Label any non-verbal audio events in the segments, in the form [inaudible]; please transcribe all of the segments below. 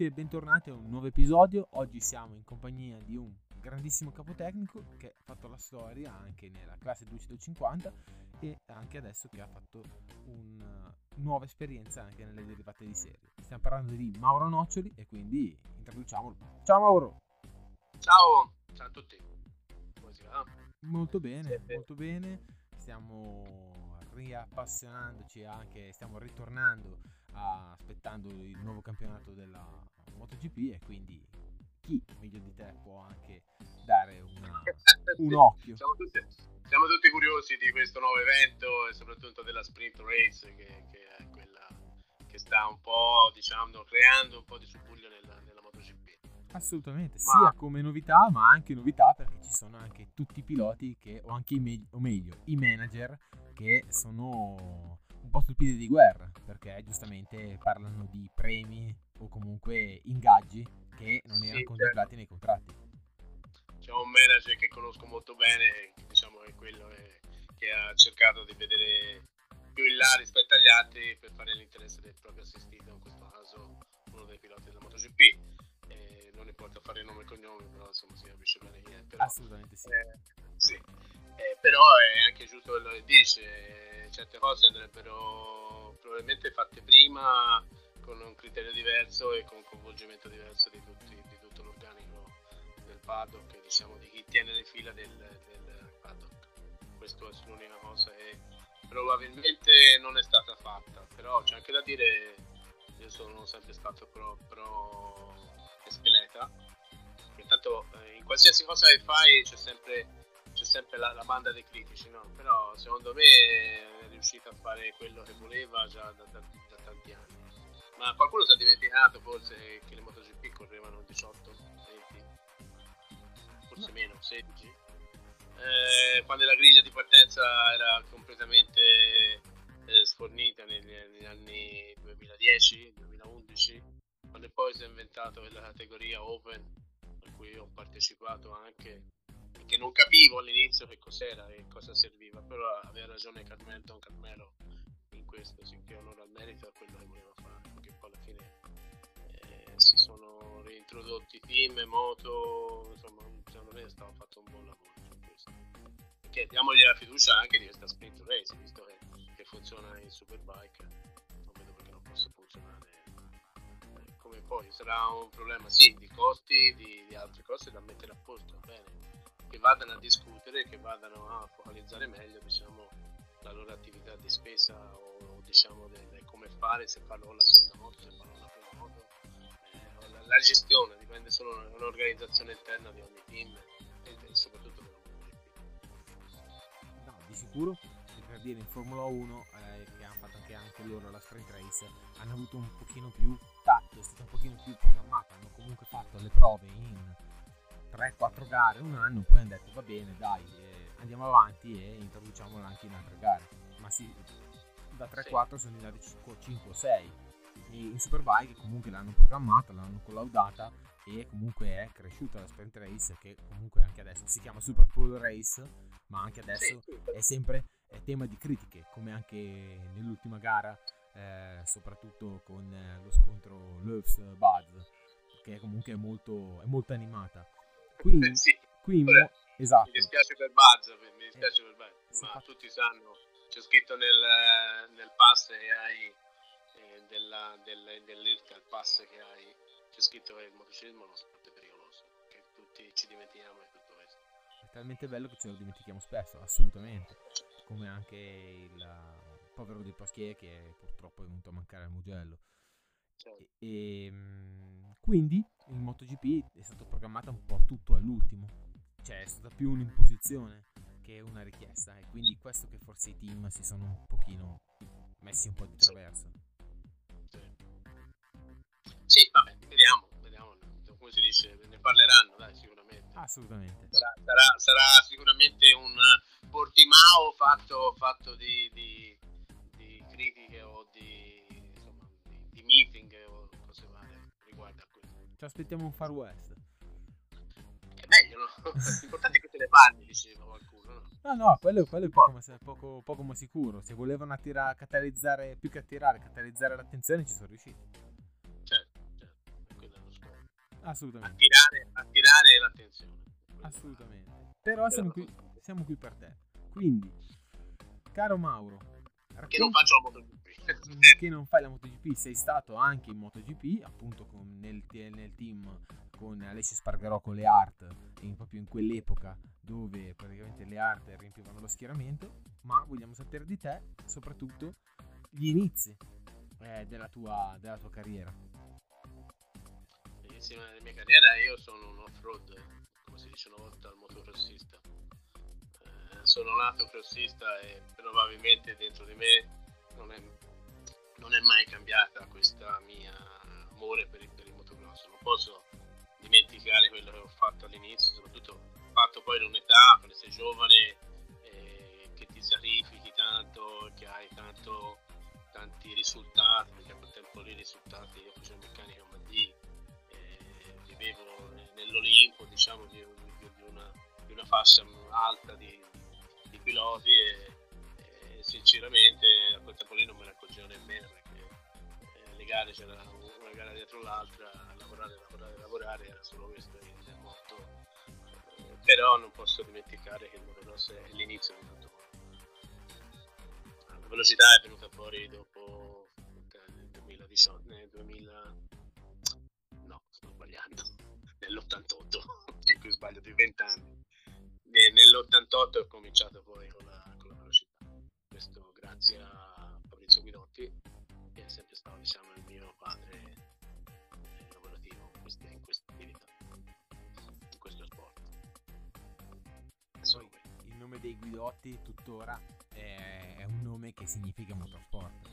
Benvenuti e bentornati a un nuovo episodio. Oggi siamo in compagnia di un grandissimo capotecnico che ha fatto la storia anche nella classe 250 e anche adesso che ha fatto una nuova esperienza anche nelle derivate di serie. Stiamo parlando di Mauro Noccioli e quindi introduciamolo. Ciao Mauro! Ciao, ciao a tutti. Come si va? Molto bene, Siete? molto bene. Stiamo riappassionandoci anche, stiamo ritornando aspettando il nuovo campionato della MotoGP e quindi chi meglio di te può anche dare una, un occhio. siamo, tutti, siamo, tutti, curiosi di questo nuovo evento e soprattutto della sprint race che, che, è quella che sta un po' diciamo creando un po' di subbuglio nella, nella MotoGP. Assolutamente, ma... sia come novità ma anche novità perché ci sono anche tutti i piloti che, o anche i, me- o meglio i manager che sono un po' sul piede di guerra, perché giustamente parlano di premi o comunque ingaggi che non erano sì, contemplati certo. nei contratti. C'è un manager che conosco molto bene, diciamo che è quello che ha cercato di vedere più in là rispetto agli altri per fare l'interesse del proprio assistito, in questo caso uno dei piloti della MotoGP. Eh, non importa fare nome e cognome, però insomma si capisce bene chi è. Però, Assolutamente sì. Eh, sì. Eh, però è anche giusto quello che dice certe cose andrebbero probabilmente fatte prima con un criterio diverso e con un coinvolgimento diverso di, tutti, di tutto l'organico del paddock, diciamo di chi tiene le fila del, del paddock. Questa è l'unica cosa che probabilmente non è stata fatta, però c'è anche da dire, io sono sempre stato pro, pro Espeleta, intanto eh, in qualsiasi cosa che fai c'è sempre sempre la, la, banda dei critici, no? Però secondo me è riuscita a fare quello che voleva già da, da, da tanti anni. Ma qualcuno si è dimenticato forse che le MotoGP correvano 18, 20, forse no. meno, 16. Eh, quando la griglia di partenza era completamente eh, sfornita negli, negli anni 2010, 2011, quando poi si è inventato la categoria Open, a cui ho partecipato anche, che non capivo all'inizio che cos'era e cosa serviva, però aveva ragione Carmelo, Don Carmelo in questo, sicché onore al merito a quello che voleva fare, perché poi alla fine eh, si sono reintrodotti team, moto, insomma secondo me è stato fatto un buon lavoro su questo. Perché diamogli la fiducia anche di questa sprint race, visto che, che funziona in Superbike, non vedo perché non possa funzionare eh, come poi sarà un problema sì di costi, di, di altre cose da mettere a posto, bene che vadano a discutere, che vadano a focalizzare meglio diciamo, la loro attività di spesa o diciamo del, come fare, se farlo la seconda moto, se farlo la prima moto. Eh, la, la, gestione dipende solo dall'organizzazione interna di ogni team e, e soprattutto della No, di sicuro, per dire in Formula 1 eh, che hanno fatto anche, anche loro la sprint race, hanno avuto un pochino più tatto, è stata un pochino più programmata, hanno comunque fatto le prove in 3-4 gare un anno, poi hanno detto va bene, dai, eh, andiamo avanti e introduciamolo anche in altre gare. Ma sì, da 3-4 sono andati 5-6. In Superbike comunque l'hanno programmata, l'hanno collaudata e comunque è cresciuta la sprint race che comunque anche adesso si chiama Super Pool Race, ma anche adesso è sempre è tema di critiche, come anche nell'ultima gara, eh, soprattutto con eh, lo scontro Loves Buzz, che comunque è molto, è molto animata. Quindi, sì, quindi esatto. Mi dispiace per Buzz, mi dispiace per Buzz, ma tutti sanno, c'è scritto nel, nel pass che hai eh, della, del, dell'IRCA, pass che hai, c'è scritto che il motociclismo è uno sport pericoloso, che tutti ci dimentichiamo di tutto questo. È talmente bello che ce lo dimentichiamo spesso, assolutamente, come anche il povero Del Paschier che purtroppo è venuto a mancare al Mugello. Certo. E, e ehm, quindi il MotoGP è stato programmato un po' tutto all'ultimo, cioè è stata più un'imposizione che una richiesta e quindi questo che forse i team si sono un pochino messi un po' di traverso. Sì, vabbè, vediamo, vediamo, come si dice, ne parleranno, dai, sicuramente. Assolutamente. Sarà, sarà, sarà sicuramente un Portimao fatto, fatto di, di, di critiche o di meeting o cose varie riguardo a ci aspettiamo un Far West. È meglio, no? [laughs] L'importante è che te le parli, diceva qualcuno. No, no, no quello, quello, è poco ma, poco, poco ma sicuro. Se volevano attirare, catalizzare, più che attirare, catalizzare l'attenzione, ci sono riusciti. Certo. Assolutamente. Attirare, attirare l'attenzione. Assolutamente. Però siamo qui, siamo qui per te. Quindi, caro Mauro, che non faccio la MotoGP. che non fai la MotoGP, sei stato anche in MotoGP, appunto con, nel, nel, team con Alessio Spargarò con le Art, in, proprio in quell'epoca dove praticamente le Art riempivano lo schieramento, ma vogliamo sapere di te, soprattutto gli inizi eh, della, tua, della tua carriera. All'inizio della mia carriera io sono un off-road, come si dice una volta, al motocrossista. Sono nato crossista e probabilmente dentro di me non è, non è mai cambiata questa mia amore per il, per il motocross. Non posso dimenticare quello che ho fatto all'inizio, soprattutto fatto poi in un'età, quando sei giovane, eh, che ti sacrifichi tanto, che hai tanto, tanti risultati, perché a quel tempo lì i risultati, io facevo meccanico MD, eh, vivevo nell'Olimpo, diciamo, di, di, di, una, di una, fascia alta di, piloti e, e, sinceramente a quel tempo lì non me ne accorgevo nemmeno perché eh, le gare c'era una gara dietro l'altra, lavorare, lavorare, lavorare, era solo questo il motto. Eh, però non posso dimenticare che il motocross è l'inizio di tutto. La velocità è venuta fuori dopo nel 2018, nel 2000, no, sto sbagliando, nell'88, che qui sbaglio di 20 anni. Nell'88 ho cominciato poi con la, con la velocità. Questo grazie a Fabrizio Guidotti, che è sempre stato diciamo, il mio padre lavorativo in, queste, in questa attività, in questo sport. Poi, il nome dei Guidotti tuttora è, un nome che significa motorsport.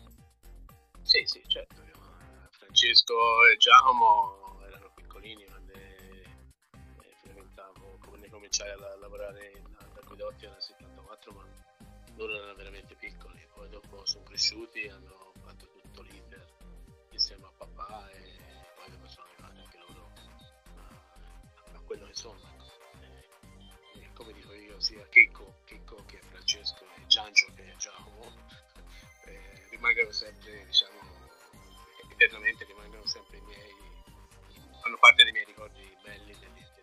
Sì, sì, certo. Francesco e Giacomo erano piccolini quando eh, frequentavo, come cominciai a lavorare da Guidotti nel 74, ma loro erano veramente piccoli. Poi dopo sono cresciuti, hanno fatto tutto l'iter insieme a papà e poi dopo sono arrivati anche loro a, a quello che sono. E, come dico io, sia Checco, Checco che Francesco e Giangio che Giacomo [laughs] eh, rimangono sempre, diciamo, eternamente rimangono sempre i miei, fanno parte dei miei ricordi belli dell'inizio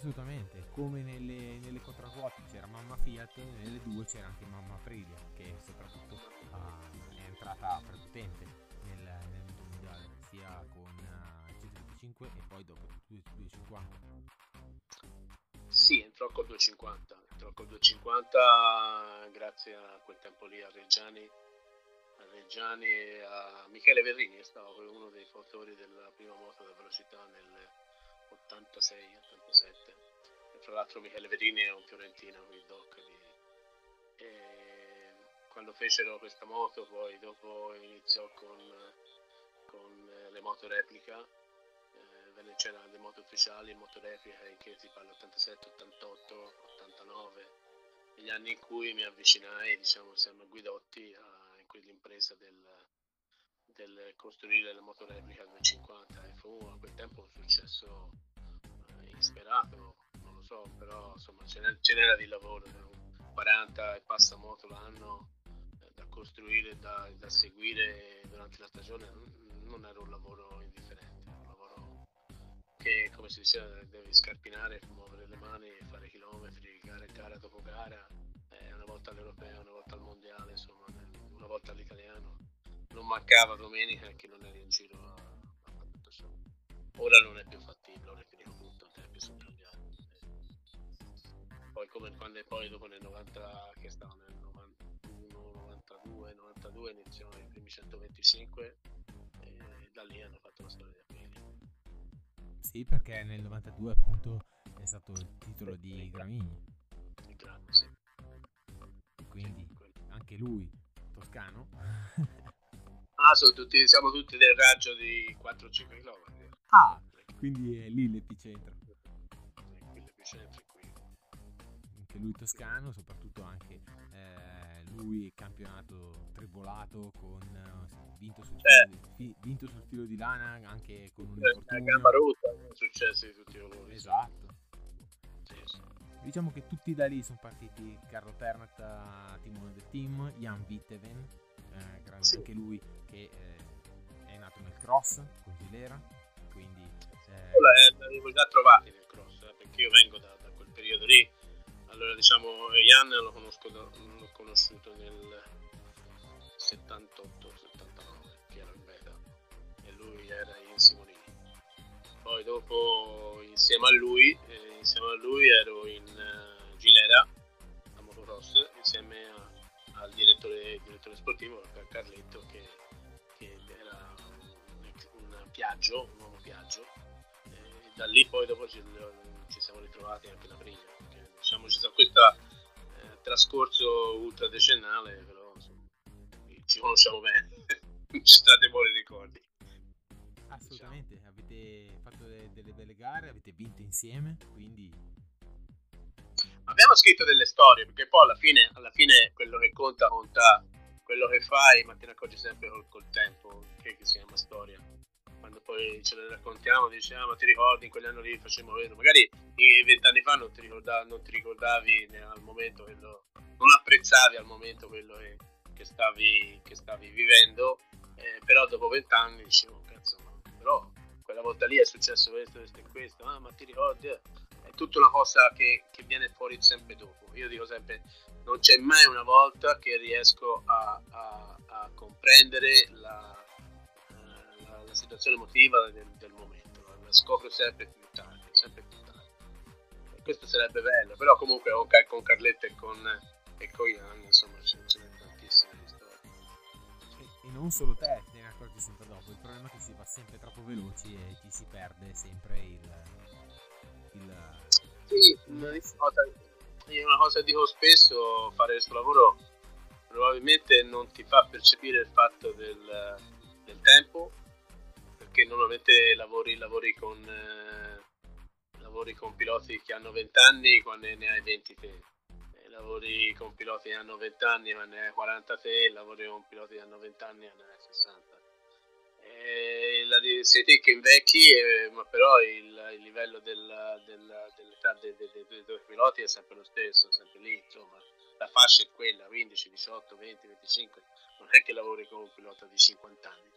Assolutamente, come nelle, nelle quattroquote c'era mamma Fiat, nelle due c'era anche mamma Aprilia, che soprattutto uh, è entrata prepotente nel, nel mondiale, sia con uh, il 125 e poi dopo il 250. Sì, entrò col 250, entrò col 250 grazie a quel tempo lì a Reggiani, a Reggiani e a Michele Verrini, che stava uno dei fautori della prima moto da velocità nel 86-87. Tra l'altro Michele Verrini è un fiorentino, il doc di... E quando fecero questa moto poi dopo iniziò con, con le moto replica. Eh, c'erano le moto ufficiali, moto replica che si parla 87, 88, 89 negli anni in cui mi avvicinai diciamo a Guidotti a, in quell'impresa del, del costruire la moto replica 250 e fu a quel tempo un successo eh, insperato non lo so però insomma ce, n'era di lavoro 40 e passa moto l'anno eh, da costruire da, da seguire durante la stagione non era un lavoro indifferente un lavoro che come si diceva devi scarpinare muovere le mani fare chilometri gara gara dopo gara eh, una volta all'europeo una volta al mondiale insomma una volta all'italiano non mancava domenica che non eri in giro a, a. Ora non è più fattibile, è sono cambiati. Poi come quando poi dopo nel 90, che stavo nel 91, 92, 92 iniziò i primi 125 e da lì hanno fatto la storia di Aprilia. Sì, perché nel 92 appunto è stato il titolo di Gramigni. Il grande, sì. Quindi anche lui toscano. [laughs] Ah, tutti, siamo tutti del raggio di 4-5 km. Ah, quindi è lì l'epicentro. L'epicentro è qui. Anche lui toscano, soprattutto anche eh, lui campionato tribolato con eh, vinto, sul eh. filo, vinto sul filo di lana anche con un eh, infortunio. gamba rotta, successi di tutti i colori. Esatto. Sì, sì. Diciamo che tutti da lì sono partiti Carlo Pernat timone del team, Jan Witteven, eh, grande Sì. anche lui che eh, è nato nel cross con Gilera, quindi... Eh... L'avevo già trovati nel cross, eh, perché io vengo da, da, quel periodo lì. Allora diciamo, Ian lo, conosco l'ho conosciuto nel 78 era in Simonini. Poi dopo insieme a lui, eh, insieme a lui ero in uh, Gilera a motocross insieme a, al direttore, direttore, sportivo Carletto che, che era un, un, Piaggio, un uomo Piaggio. E da lì poi dopo ci, siamo ritrovati anche la prima. Perché, diciamo ci sta questo eh, trascorso ultradecennale, però insomma, ci conosciamo bene, non [laughs] ci state buoni ricordi. Assolutamente, diciamo. avete fatto delle, delle belle gare, avete vinto insieme, quindi... Abbiamo scritto delle storie, perché poi alla fine, alla fine quello che conta, conta quello che fai, ma te ne accorgi sempre col, col tempo, che, che si chiama storia. Quando poi ce le raccontiamo, diciamo, ma ti ricordi in quegli anni lì facevamo vedere, magari vent'anni fa non ti, ricordavi, non ti ricordavi al momento quello, non apprezzavi al momento quello che, che, stavi, che stavi vivendo, eh, però dopo vent'anni dicevo, cazzo, però quella volta lì è successo questo, questo e questo, ah ma ti ricordi? È tutta una cosa che, che viene fuori sempre dopo. Io dico sempre, non c'è mai una volta che riesco a, a, a comprendere la, situazione emotiva del, del momento, la scopro sempre più tardi, sempre più tardi. E questo sarebbe bello, però comunque con, con Carletta e con, e con Ian, insomma, ce, ce n'è tantissime storie. E, e non solo te, te ne accorgi sempre dopo, il problema è che si va sempre troppo veloci e ti si perde sempre il... il sì, una cosa, una cosa dico spesso, fare questo lavoro probabilmente non ti fa percepire il fatto del, del tempo, perché normalmente lavori, lavori con... Eh, lavori con piloti che hanno 20 anni quando ne hai 20 te. Lavori con piloti che hanno 20 anni ma ne hai 40 te, lavori con piloti che hanno 20 anni e ne hai 60 eh, la, siete che invecchi, eh, ma però il, il livello del, del, dell'età dei, dei, dei, due piloti è sempre lo stesso, sempre lì, insomma, la fascia è quella, 15, 18, 20, 25, non è che lavori con un pilota di 50 anni.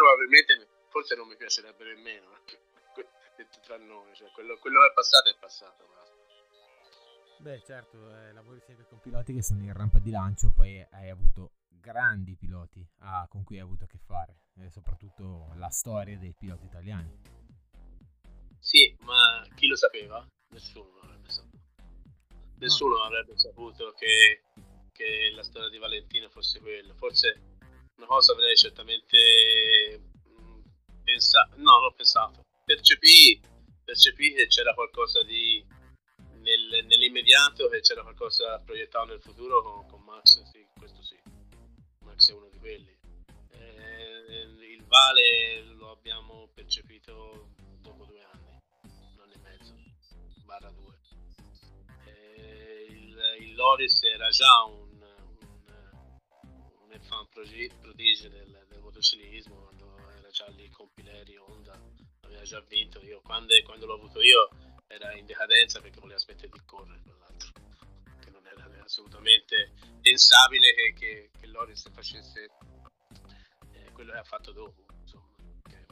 Probabilmente, forse non mi piacerebbe nemmeno, detto tra noi, cioè, quello, quello, è passato è passato. Basta. Beh, certo, eh, lavori sempre con piloti che sono in rampa di lancio, poi hai avuto grandi piloti ah, con cui hai avuto a che fare, e soprattutto la storia dei piloti italiani. Sì, ma chi lo sapeva? Nessuno avrebbe saputo. Nessuno no. avrebbe saputo che, che, la storia di Valentino fosse quella. Forse una cosa avrei certamente mm, pensato, no, non ho pensato, percepì, percepì che c'era qualcosa di nel, nell'immediato che c'era qualcosa proiettato nel futuro con, con Max, sì, questo sì. Max è uno di quelli. Eh, il Vale lo abbiamo percepito dopo due anni, un anno e mezzo, barra due. Eh, il, il, Loris era già un, un fan prodigio del, del motociclismo, quando era già lì con Pileri, Honda, aveva già vinto. Io, quando, quando l'ho avuto io era in decadenza perché voleva smettere di correre, tra l'altro assolutamente pensabile che, che, che Loris facesse eh, quello che ha fatto dopo. Insomma, che,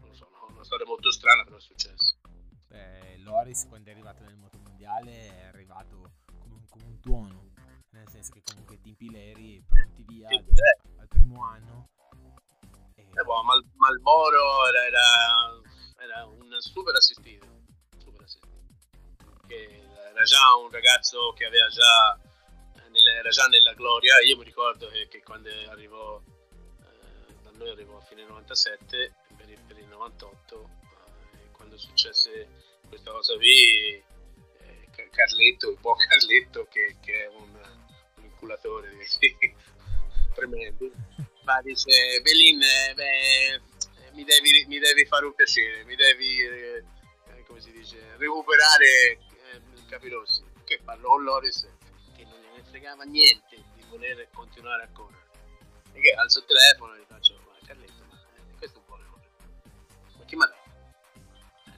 non so, una storia molto strana, però è successo. Beh, Loris quando è arrivato nel motomondiale è arrivato come come un tuono, nel senso che comunque Timpileri pronti via al, al, primo anno. E... Eh, boh, Mal, Malboro era, era, era un super assistito, super assistito. Era già un ragazzo che aveva già, eh, era già nella gloria. Io mi ricordo che, che quando arrivò, eh, da noi arrivò a fine 97, per il, per il 98, eh, quando successe questa cosa qui, eh, Carletto, il buon Carletto, che, che è un, un inculatore [laughs] sì, tremendo, ma dice, Belin, eh, beh, mi devi, mi devi, fare un piacere, mi devi, eh, come si dice, recuperare Capirossi, che parlò con Loris che non gliene fregava niente di voler continuare a correre. E che alzo il telefono e gli faccio, ma Carletto, ma eh, questo vuole correre. Ma chi mi ha dato?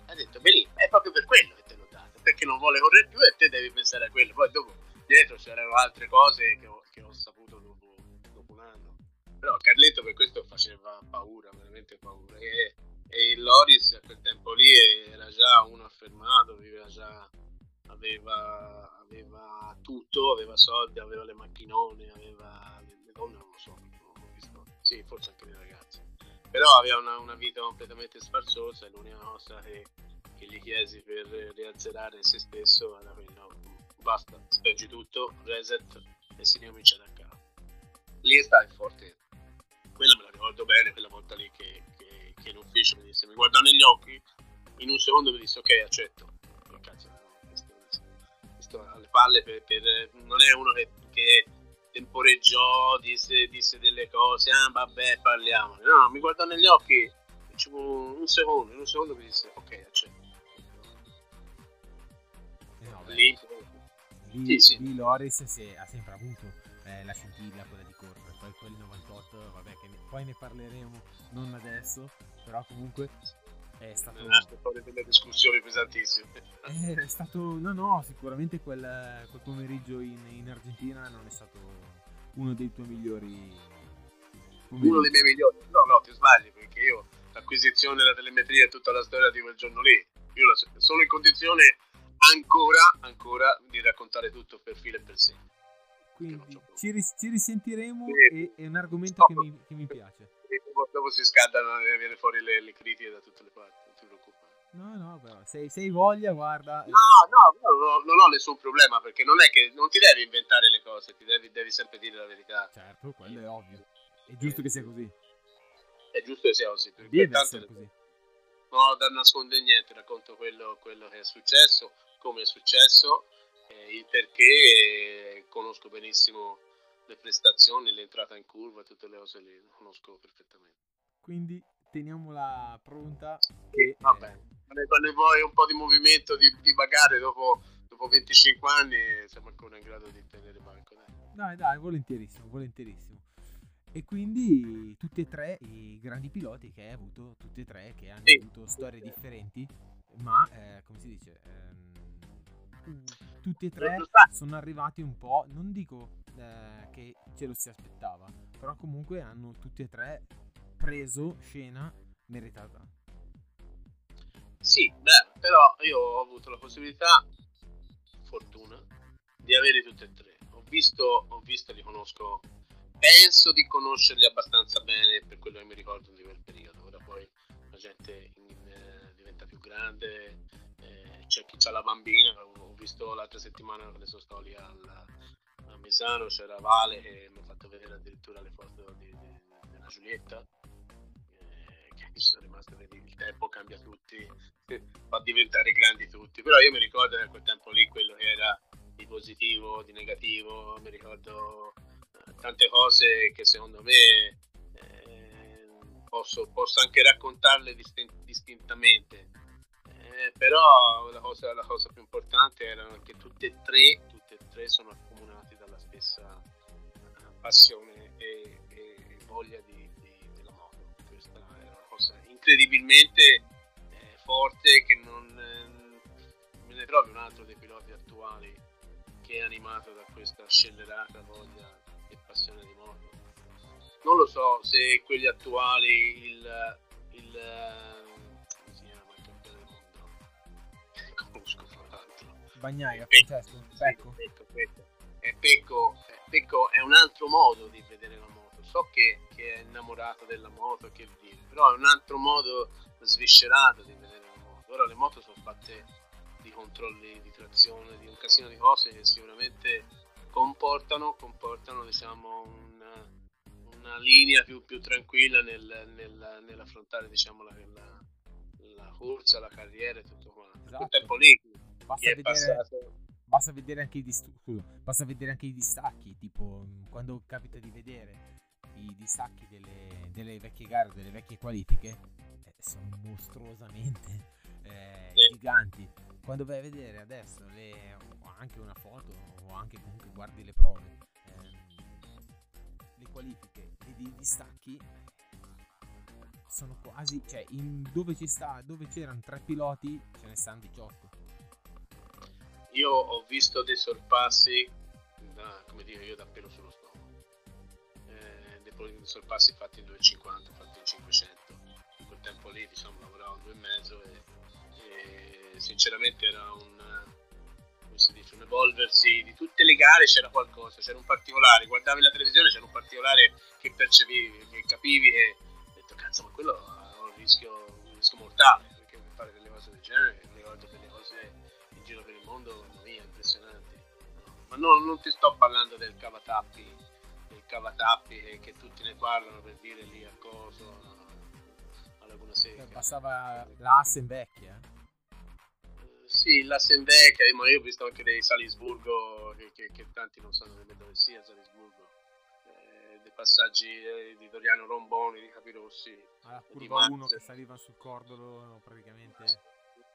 Ha detto, Belì, è proprio per quello che te l'ho dato, perché non vuole correre più e te devi pensare a quello. Poi dopo dietro c'erano altre cose che ho, che ho saputo dopo, dopo un anno. Però Carletto per questo faceva paura, veramente paura. E, e Loris a quel tempo lì era già uno affermato, viveva già, aveva, aveva tutto, aveva soldi, aveva le macchinone, aveva le, donne, non lo so, non visto. Sì, forse anche le ragazze. Però aveva una, una vita completamente sfarzosa e l'unica cosa che, che gli chiesi per riazzerare se stesso era quello, basta, speggi tutto, reset e si ricomincia da capo. Lì stai forte quella me la ricordo bene, quella volta lì che, che, che in ufficio mi disse, mi guardò negli occhi, in un secondo mi disse ok accetto. Che cazzo, questo, questo alle palle per, per, non è uno che, che temporeggiò, disse, disse, delle cose, ah vabbè parliamo. No, mi guardò negli occhi, un secondo, in un secondo mi disse ok accetto. Eh no, lì, lì, sì, sì. lì Loris si è, ha sempre avuto eh, la scintilla, quella di correre, poi quel 98, vabbè che ne, poi ne parleremo, non adesso, però comunque è stato... fuori delle discussioni pesantissime. Eh, è stato, no no, sicuramente quel, quel pomeriggio in, in, Argentina non è stato uno dei tuoi migliori... Pomeriggi. Uno dei miei migliori, no no, ti sbagli, perché io l'acquisizione della telemetria e tutta la storia di quel giorno lì, io la, sono in condizione ancora, ancora di raccontare tutto per filo e per segno. Quindi ci, ris- ci risentiremo sì. e è un argomento che mi, che mi piace. Dopo si scaldano e viene fuori le, le, critiche da tutte le parti, non ti preoccupare. No, no, però se, hai voglia, guarda. No, no, no, non ho nessun problema perché non è che non ti devi inventare le cose, ti devi, devi sempre dire la verità. Certo, quello è ovvio. È giusto che sia così. È giusto che sia così. Deve essere così. Non ho da nascondere niente, racconto quello, quello che è successo, come è successo eh, il perché eh, conosco benissimo le prestazioni, l'entrata in curva, tutte le cose lì, lo conosco perfettamente. Quindi teniamola pronta. Che, Vabbè, eh... quando vuoi un po' di movimento, di, di bagare dopo, dopo 25 anni, siamo ancora in grado di tenere banco. Dai, dai, dai volentierissimo, volentierissimo. E quindi tutti e tre i grandi piloti che hai avuto, tutti e tre che hanno sì. avuto storie differenti, ma eh, come si dice, ehm, tutti e tre sono arrivati un po', non dico eh, che ce lo si aspettava, però comunque hanno tutti e tre preso scena meritata. Sì, beh, però io ho avuto la possibilità, fortuna, di avere tutti e tre. Ho visto, ho visto li conosco, penso di conoscerli abbastanza bene per quello che mi ricordo di quel periodo. Ora poi la gente in, eh, diventa più grande, eh, c'è chi ha la bambina, visto l'altra settimana sono stato lì al, a Misano, c'era Vale che mi ha fatto vedere addirittura le foto di, di, della Giulietta, eh, che sono rimaste, vedi, il tempo cambia tutti, fa diventare grandi tutti, però io mi ricordo che a quel tempo lì quello che era di positivo, di negativo, mi ricordo eh, tante cose che secondo me eh, posso, posso, anche raccontarle distintamente eh, però la cosa, la cosa, più importante era che tutte e tre, tutte e tre sono accomunati dalla stessa uh, passione e, e voglia di, di, della moto. Questa è una cosa incredibilmente eh, forte che non eh, me ne trovi un altro dei piloti attuali che è animato da questa scellerata voglia e passione di moto. Non lo so se quelli attuali il, il Bagnaia, Francesco, Pecco. Pecco, Pecco. E Pecco, Pecco è un altro modo di vedere la moto. So che, che è innamorato della moto, che dire, però è un altro modo sviscerato di vedere la moto. Ora le moto sono fatte di controlli di trazione, di un casino di cose che sicuramente comportano, comportano diciamo, una, una linea più, più tranquilla nel, nel, nell'affrontare diciamo, la, la, la, corsa, la carriera e tutto quanto. Esatto. Quel tempo lì Basta vedere, basta vedere, anche i distacchi, basta vedere anche i distacchi, tipo mm, quando capita di vedere i distacchi delle, delle vecchie gare, delle vecchie qualifiche, eh, sono mostruosamente eh, sì. giganti. Quando vai a vedere adesso le, anche una foto o anche comunque guardi le prove, ehm, le qualifiche ed i distacchi sono quasi, cioè in, dove, ci sta, dove c'erano tre piloti ce ne stanno 18 io ho visto dei sorpassi da, come dire, io da pelo sullo stomaco. Eh, dei sorpassi fatti in 2,50, fatti in 500. In quel tempo lì diciamo lavoravo in 2,5 e, e sinceramente era un, si dice, un evolversi di tutte le gare c'era qualcosa, c'era un particolare, guardavi la televisione c'era un particolare che percepivi, che capivi e cazzo ma quello ha un rischio, un rischio mortale perché per fare delle cose del genere mi ricordo delle cose in giro per il mondo mamma mia impressionanti no, ma no, non ti sto parlando del cavatappi del cavatappi che, che tutti ne parlano per dire lì a coso a Laguna Seca. Bastava la Assen vecchia eh? Sì, la Senvecchia, ma io ho visto anche dei Salisburgo che, che, che tanti non sanno nemmeno dove sia Salisburgo passaggi eh, di Doriano Romboni, di Capirossi. Alla curva 1 che saliva sul cordolo praticamente.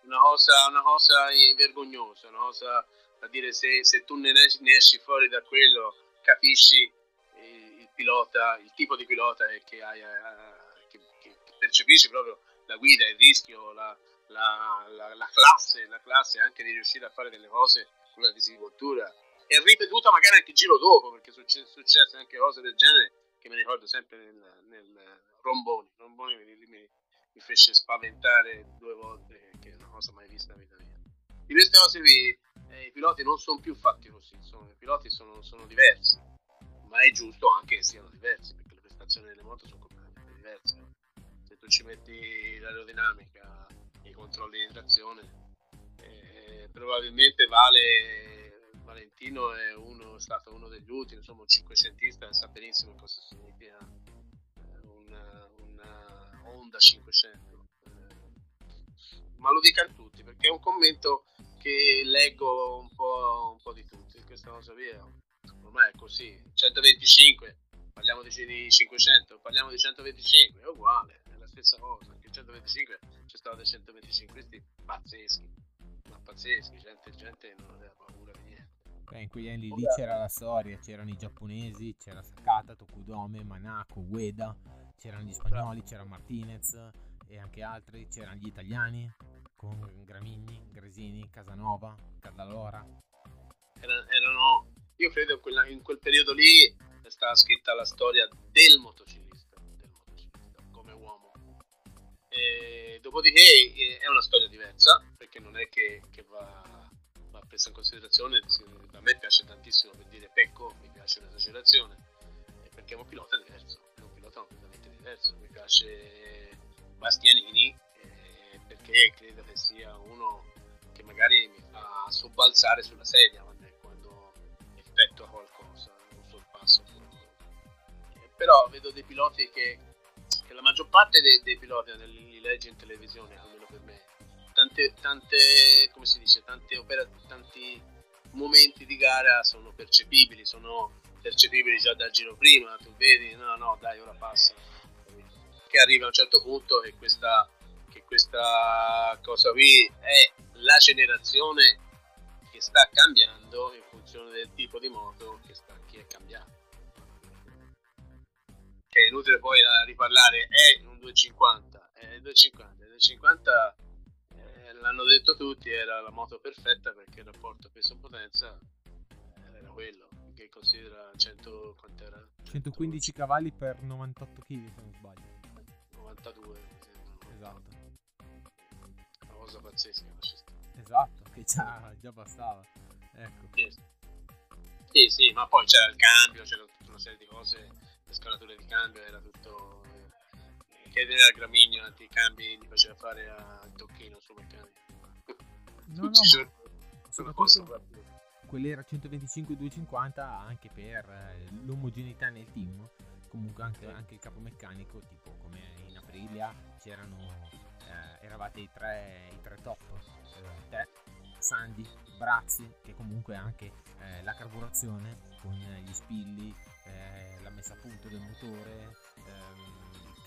Una cosa, una cosa vergognosa, una cosa da dire se, se tu ne esci, ne esci, fuori da quello capisci il, il pilota, il tipo di pilota che, hai, eh, che, che, percepisci proprio la guida, il rischio, la, la, la, la, classe, la classe anche di riuscire a fare delle cose con la disinvoltura e ripetuta magari anche il giro dopo, perché sono successe anche cose del genere che mi ricordo sempre nel, nel Romboni. Romboni mi, mi, mi, fece spaventare due volte, che è una cosa mai vista nella vita mia. Di queste cose qui eh, i piloti non sono più fatti così, sono, i piloti sono, sono, diversi, ma è giusto anche che siano diversi, perché le prestazioni delle moto sono completamente diverse. Se tu ci metti l'aerodinamica, i controlli di trazione, eh, probabilmente vale Valentino è, uno, stato uno degli ultimi, insomma un cinquecentista sa benissimo cosa significa eh, una, una Honda 500. Eh, ma lo dicano tutti perché è un commento che leggo un po', un po di tutti, questa cosa via. Ormai è così, 125, parliamo di 500, parliamo di 125, è uguale, è la stessa cosa, anche 125 c'è stato dei 125, questi pazzeschi, ma pazzeschi, gente, gente non aveva paura Beh, in quegli anni lì c'era la storia, c'erano i giapponesi, c'era Sakata, Tokudome, Manako, Ueda, c'erano gli spagnoli, c'era Martinez e anche altri, c'erano gli italiani con Gramigni, Gresini, Casanova, Cadalora. erano, io credo in, quella, in quel periodo lì è stata scritta la storia del motociclista, del motociclista come uomo. E dopodiché eh, è una storia diversa perché non è che, che va presa in considerazione, a me piace tantissimo per dire pecco, mi piace l'esagerazione, perché è un pilota diverso, è un pilota completamente diverso, mi piace Bastianini eh, perché credo che sia uno che magari mi fa sobbalzare sulla sedia quando, effettua qualcosa, un sorpasso. Eh, però vedo dei piloti che, che la maggior parte dei, dei piloti li leggi in televisione, almeno per me, tante, tante come si dice, tante opera, tanti momenti di gara sono percepibili, sono percepibili già dal giro prima, tu vedi, no, no, dai, ora passa. Che arriva a un certo punto che questa, che questa cosa qui è la generazione che sta cambiando in funzione del tipo di moto che, sta, che è cambiato. Che è inutile poi riparlare, è un 250, è 250, 250 l'hanno detto tutti, era la moto perfetta perché il rapporto peso-potenza era quello, che considera 100, quant'era? 115 cavalli per 98 kg se non sbaglio. 92 mi sembra. Esatto. Una cosa pazzesca. Esatto, che già, già bastava. Ecco. Sì. sì, sì, ma poi c'era il cambio, c'era tutta una serie di cose, le scalature di cambio, era tutto chiedere a Gramigno quanti cambi gli faceva fare a Tocchino sul meccanico. No, no, sono, soprattutto quell'era 125-250 anche per eh, l'omogeneità nel team. Comunque anche, anche, il capomeccanico, tipo come in Aprilia, c'erano, eh, eravate i tre, i tre top, eh, te, Sandy, Brazzi, che comunque anche eh, la carburazione con gli spilli, eh, la messa a punto del motore, ehm,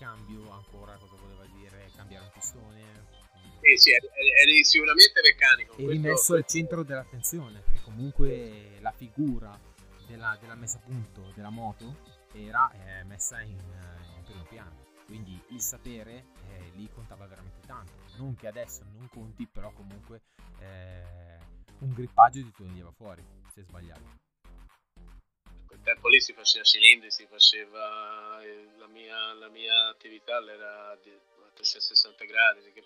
cambio ancora? Cosa voleva dire? Cambiare un pistone? Sì sì eri sicuramente meccanico e rimesso al centro dell'attenzione perché comunque la figura della, della messa a punto della moto era eh, messa in, eh, in, primo piano. Quindi il sapere eh, lì contava veramente tanto. Non che adesso non conti però comunque eh, un grippaggio ti toglieva fuori se sbagliavi tempo lì si faceva cilindri, si faceva eh, la mia, la mia attività era di, a 360 gradi, che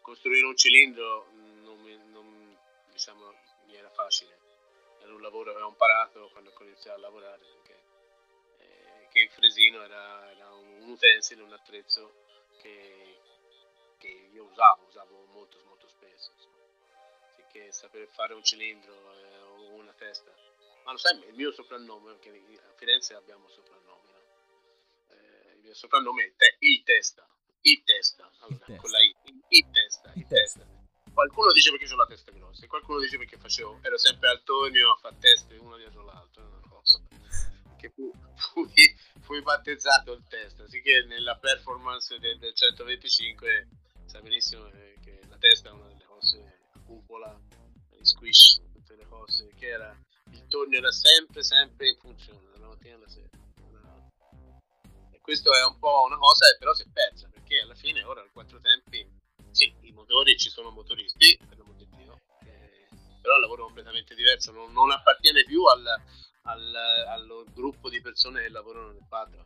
costruire un cilindro non mi, non, diciamo, mi era facile, era un lavoro che ho imparato quando ho iniziato a lavorare, perché, eh, che il fresino era, era un utensile, un attrezzo che, che io usavo, usavo molto, molto spesso. Insomma. saper fare un cilindro eh, o una testa ma lo sai, il mio soprannome, perché a Firenze abbiamo soprannomi, no? eh, il mio soprannome è te, il testa, il testa, allora, con la I, il, testa, il, testa. testa. Qualcuno dice perché ho la testa grossa, qualcuno dice perché facevo, ero sempre Antonio a fare teste uno dietro l'altro, lo so. Che fu, fui, fui battezzato il testa, sicché nella performance del, del 125 sai benissimo che la testa è una delle cose, la cupola, gli squish, tutte le cose, che era il tornio era sempre, sempre in funzione, dalla mattina alla sera. E questo è un po' una cosa che però si è persa, perché alla fine ora al quattro tempi, sì, i motori ci sono motoristi, per l'amor di Dio, eh, però il lavoro è completamente diverso, non, non appartiene più al, al, al, gruppo di persone che lavorano nel padre.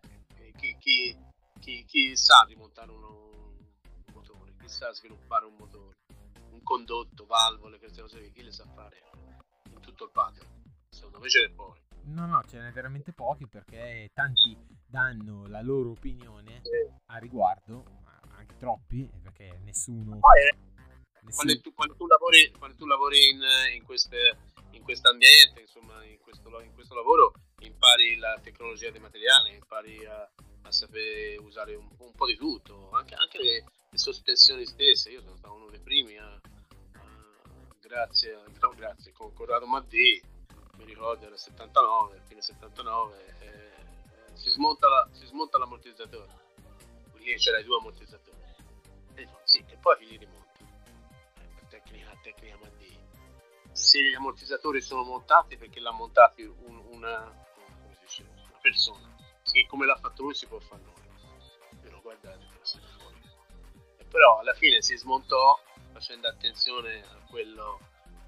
Chi, chi, chi, chi, sa rimontare uno, un motore, chi sa sviluppare un motore, un condotto, valvole, queste cose, chi le sa fare in tutto il patio secondo me ce ne pochi. No, no, ce n'è veramente pochi perché tanti danno la loro opinione sì. a riguardo, anche troppi, perché nessuno... Poi, eh. Quando, tu, quando, tu, lavori, quando tu lavori in, in, in questo ambiente, insomma, in questo, in questo, lavoro, impari la tecnologia dei materiali, impari a, a sapere usare un, un, po' di tutto, anche, anche le, le, sospensioni stesse. Io sono stato uno dei primi a grazie, grazie, con Corrado Maddì mi ricordo era 79, fine 79, eh, si, smonta la, si smonta l'ammortizzatore, perché c'era i due ammortizzatori. E sì, e poi li rimonti. Eh, tecnica, tecnica MD. Se gli ammortizzatori sono montati perché l'ha montati un, una, una, persona, che come l'ha fatto lui si può fare noi. Però guardate, però alla fine si smontò facendo attenzione a quello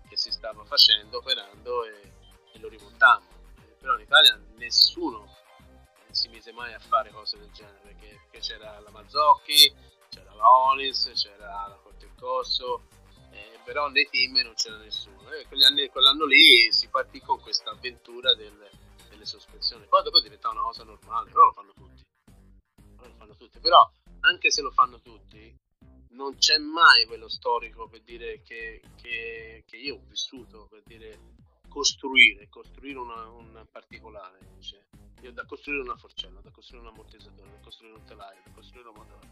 che si stava facendo, operando e e lo rimontammo. Però in Italia nessuno si mise mai a fare cose del genere perché, perché c'era la Mazzocchi, c'era la Onis, c'era la Corte in Corso, eh, però nei team non c'era nessuno. E anni, quell'anno lì si partì con questa avventura del, delle sospensioni. Poi dopo diventava una cosa normale, però lo fanno tutti. Però lo fanno tutti. Però anche se lo fanno tutti, non c'è mai quello storico per dire che, che, che io ho vissuto, per dire costruire, costruire una, un particolare. Cioè, io da costruire una forcella, da costruire un ammortizzatore, da costruire un telaio, da costruire un motore.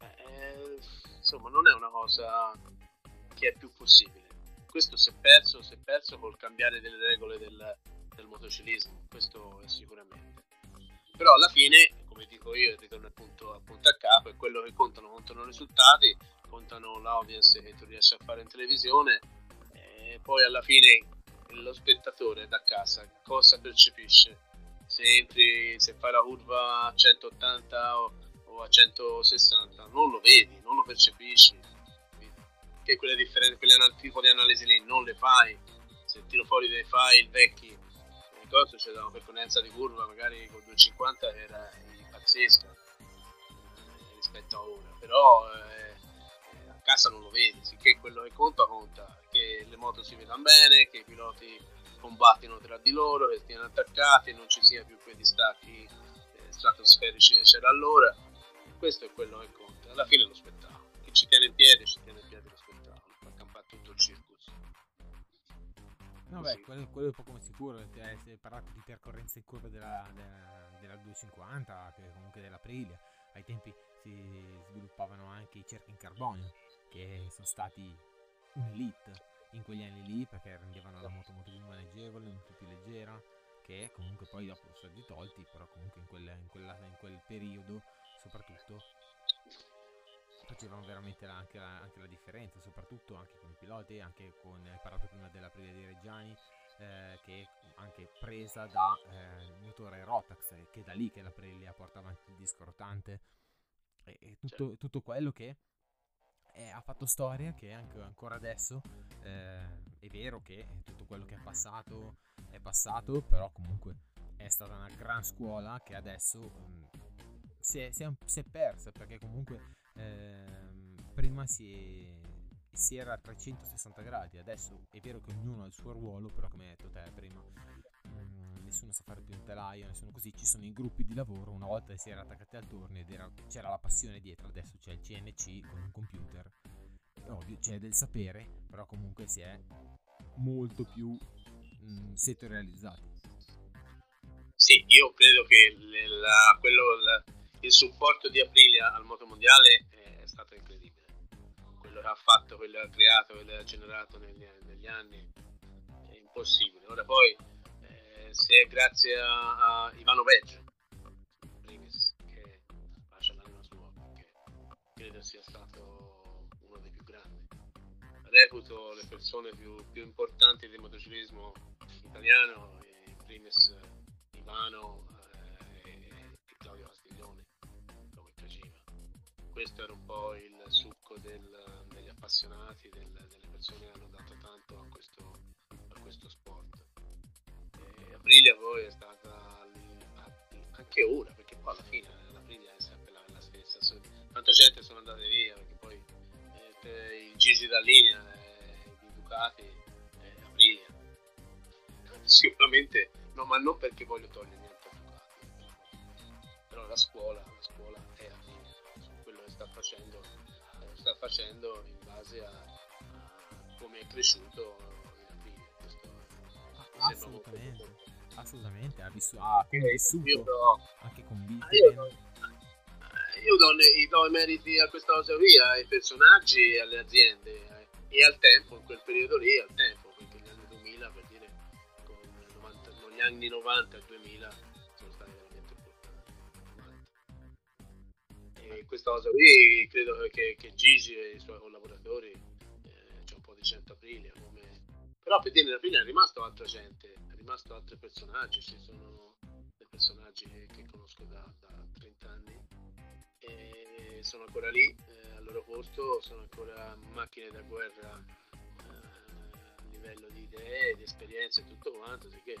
Eh, eh, insomma, non è una cosa che è più possibile. Questo si è perso, si è perso col cambiare delle regole del, del motociclismo, questo è sicuramente. Però alla fine, come dico io, ritorno appunto, appunto a capo, è quello che contano, contano i risultati, contano l'audience che tu riesci a fare in televisione e poi alla fine lo spettatore da casa cosa percepisce? Se entri, se fai la curva a 180 o, o a 160, non lo vedi, non lo percepisci. Che quelle differenze, quelle tipo di analisi lì non le fai. Se tiro fuori dei file vecchi, ricordo c'era una percorrenza di curva, magari con 250 era pazzesca eh, rispetto a ora, però eh, a casa non lo vedi, sicché quello che conta conta che le moto si vedano bene, che i piloti combattino tra di loro, che stiano attaccati, non ci sia più quei distacchi eh, stratosferici che c'era allora. Questo è quello che conta. Alla fine lo spettacolo. Chi ci tiene in piedi, ci tiene in piedi lo spettacolo. Fa campare tutto il circus. No, beh, quello, quello, è poco ma sicuro. Si è parlato di percorrenze in curva della, della, della 250, che comunque dell'Aprilia. Ai tempi si sviluppavano anche i cerchi in carbonio, che sono stati un'elite in quegli anni lì perché rendevano la moto molto più maneggevole, molto più leggera, che comunque poi dopo sono stati tolti, però comunque in, quella, in, quella, in quel periodo soprattutto facevano veramente la, anche, la, anche, la, differenza, soprattutto anche con i piloti, anche con, hai parlato prima della Prima dei Reggiani, eh, che è anche presa da eh, motore Rotax, che è da lì che la Prelia porta avanti il disco rotante, e, e tutto, certo. tutto quello che eh, ha fatto storia che anche ancora adesso eh, è vero che tutto quello che è passato è passato, però comunque è stata una gran scuola che adesso um, si, è, si, è, si, è, persa perché comunque eh, prima si, è, si, era a 360 gradi, adesso è vero che ognuno ha il suo ruolo, però come hai detto te prima, um, nessuno sa fare più un telaio, nessuno così, ci sono i gruppi di lavoro, una volta si era attaccati al turno ed era, c'era la passione dietro, adesso c'è il CNC con un computer, ovvio c'è del sapere, però comunque si è molto più mh, mm, settorializzati. Sì, io credo che la, quello, la, il supporto di Aprilia al moto mondiale è stato incredibile. Quello che ha fatto, quello che ha creato, quello che ha generato negli, negli anni è impossibile. Ora poi, eh, se è grazie a, a Ivano Veggio, che lascia l'anima sua, perché credo sia stato uno dei più grandi. Reputo le persone più, più importanti del motociclismo italiano, in primis Ivano Questo era un po' il succo del, degli appassionati, del, delle persone che hanno dato tanto a questo, a questo sport. E Aprilia poi è stata anche ora, perché poi alla fine l'Aprilia è sempre la, la stessa. Tanta gente sono andate via perché poi eh, i giri da linea eh, Ducati eh, Aprilia [laughs] sicuramente No, ma non perché voglio togliere niente a Ducati. Però la scuola, la scuola è a fine. Quello che sta facendo, eh, sta facendo in base a, a come è cresciuto in aprile. Questo ah, assolutamente. Assolutamente, ha vissuto, ha vissuto io do, anche convinto. Ah, io, do, io do, i, do i meriti a questa cosa via, ai personaggi e alle aziende eh, e al tempo, in quel periodo lì, al tempo anni 90 e 2000 Questa cosa qui credo che, che Gigi e i suoi collaboratori eh, c'è un po' di 100 aprile come... però per dire aprile è rimasto altra gente è rimasto altri personaggi ci sono dei personaggi che, che conosco da, da, 30 anni e sono ancora lì eh, al loro posto sono ancora macchine da guerra eh, a livello di idee, di esperienze e tutto quanto, che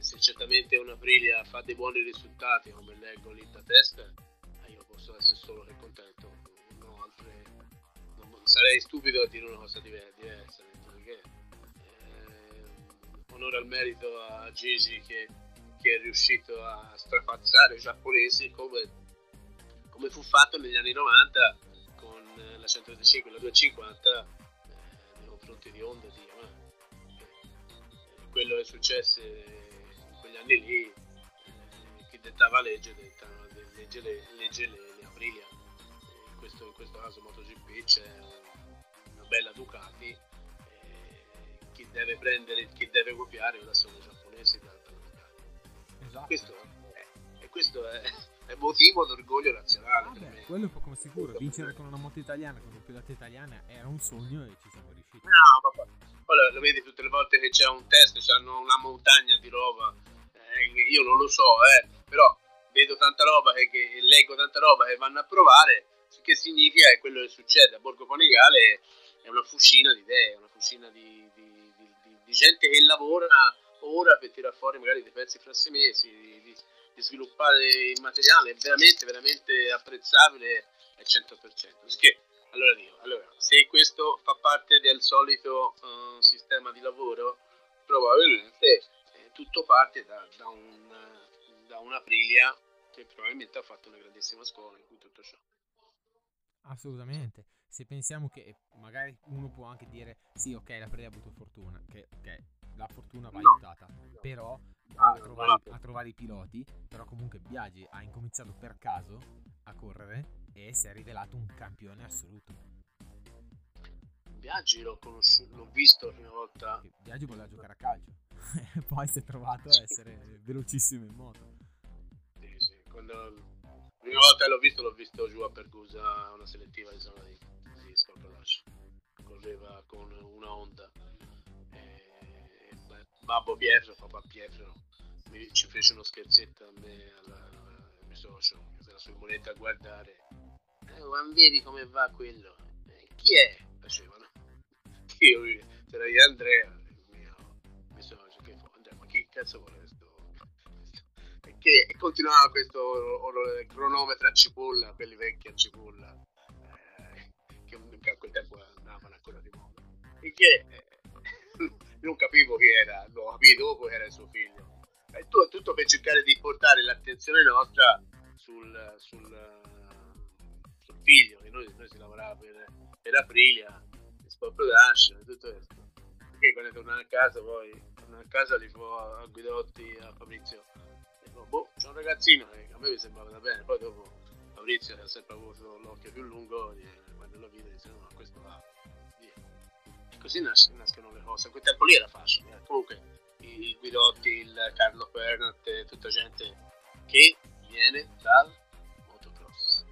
se certamente una Aprilia fa dei buoni risultati come leggo lì da testa eh, io posso essere solo che contento. Non ho altre non, sarei stupido a dire una cosa diversa perché eh, onore al merito a Gigi che, che, è riuscito a strapazzare i giapponesi come, come fu fatto negli anni 90 con la 125 e la 250 eh, nei confronti di Honda di Yamaha. Eh, quello che successe anni lì eh, chi dettava legge, dettava, legge, le, legge le, Aprilia. In questo, in questo, caso MotoGP c'è una bella Ducati. Eh, chi deve prendere, chi deve copiare ora sono i giapponesi da, da Ducati. Esatto. Questo, è, e questo è, è motivo d'orgoglio nazionale. Ah beh, quello è poco sicuro. Vincere con una moto italiana, con una pilota italiana era un sogno e ci siamo riusciti. No, papà. Allora, lo vedi tutte le volte che c'è un test, hanno una montagna di roba eh, io non lo so, eh, però vedo tanta roba che, che, leggo tanta roba che vanno a provare, che significa che quello che succede a Borgo Panigale è una fucina di idee, una fucina di, di, di, di gente che lavora ora per tirare fuori magari dei pezzi fra sei mesi, di, sviluppare il materiale, è veramente, veramente apprezzabile al 100%. Perché, allora dico, allora, se questo fa parte del solito uh, sistema di lavoro, probabilmente tutto parte da, da, un, da un'Aprilia che probabilmente ha fatto una grandissima scuola in cui tutto ciò. Assolutamente. Se pensiamo che magari uno può anche dire sì, ok, l'Aprilia ha avuto fortuna, che ok, la fortuna va aiutata, no. però a, trovare, a trovare i piloti, però comunque Biagi ha incominciato per caso a correre e si è rivelato un campione assoluto. Biagi l'ho conosciuto, l'ho visto la prima volta. Biagi voleva giocare a calcio. [laughs] poi si è trovato a essere velocissimo in moto. Prima volta l'ho visto, l'ho visto giù a Pergusa, una selettiva di zona di, di Scorpalash. Correva con una Honda. E, beh, babbo Pietro, papà Pietro, mi, ci fece uno scherzetto a me, al mio socio, che era sul moneta a guardare. Eh, ma vedi come va quello? Eh, chi è? Facevano. [laughs] Io, c'era io Andrea, cazzo vuole? Che continuava questo cronometro a cipolla, quelli vecchi a cipolla, eh, che a quel tempo andavano ancora di moda, e che eh, non capivo chi era, lo capì dopo che era il suo figlio. E tutto, tutto per cercare di portare l'attenzione nostra sul, sul, sul figlio, che noi, noi si lavorava per, per Aprilia, Sport Production e tutto questo. Perché quando tornavo a casa poi, tornavo a casa li fu a Guidotti, a Fabrizio, boh, c'è un ragazzino che a me mi sembrava bene, poi dopo Fabrizio ha sempre avuto l'occhio più lungo e quando lo vide dice no, questo va, via. E così nas- nascono le cose, a quel tempo lì era facile, eh. comunque il Guidotti, il Carlo Pernat, tutta gente che viene dal motocross.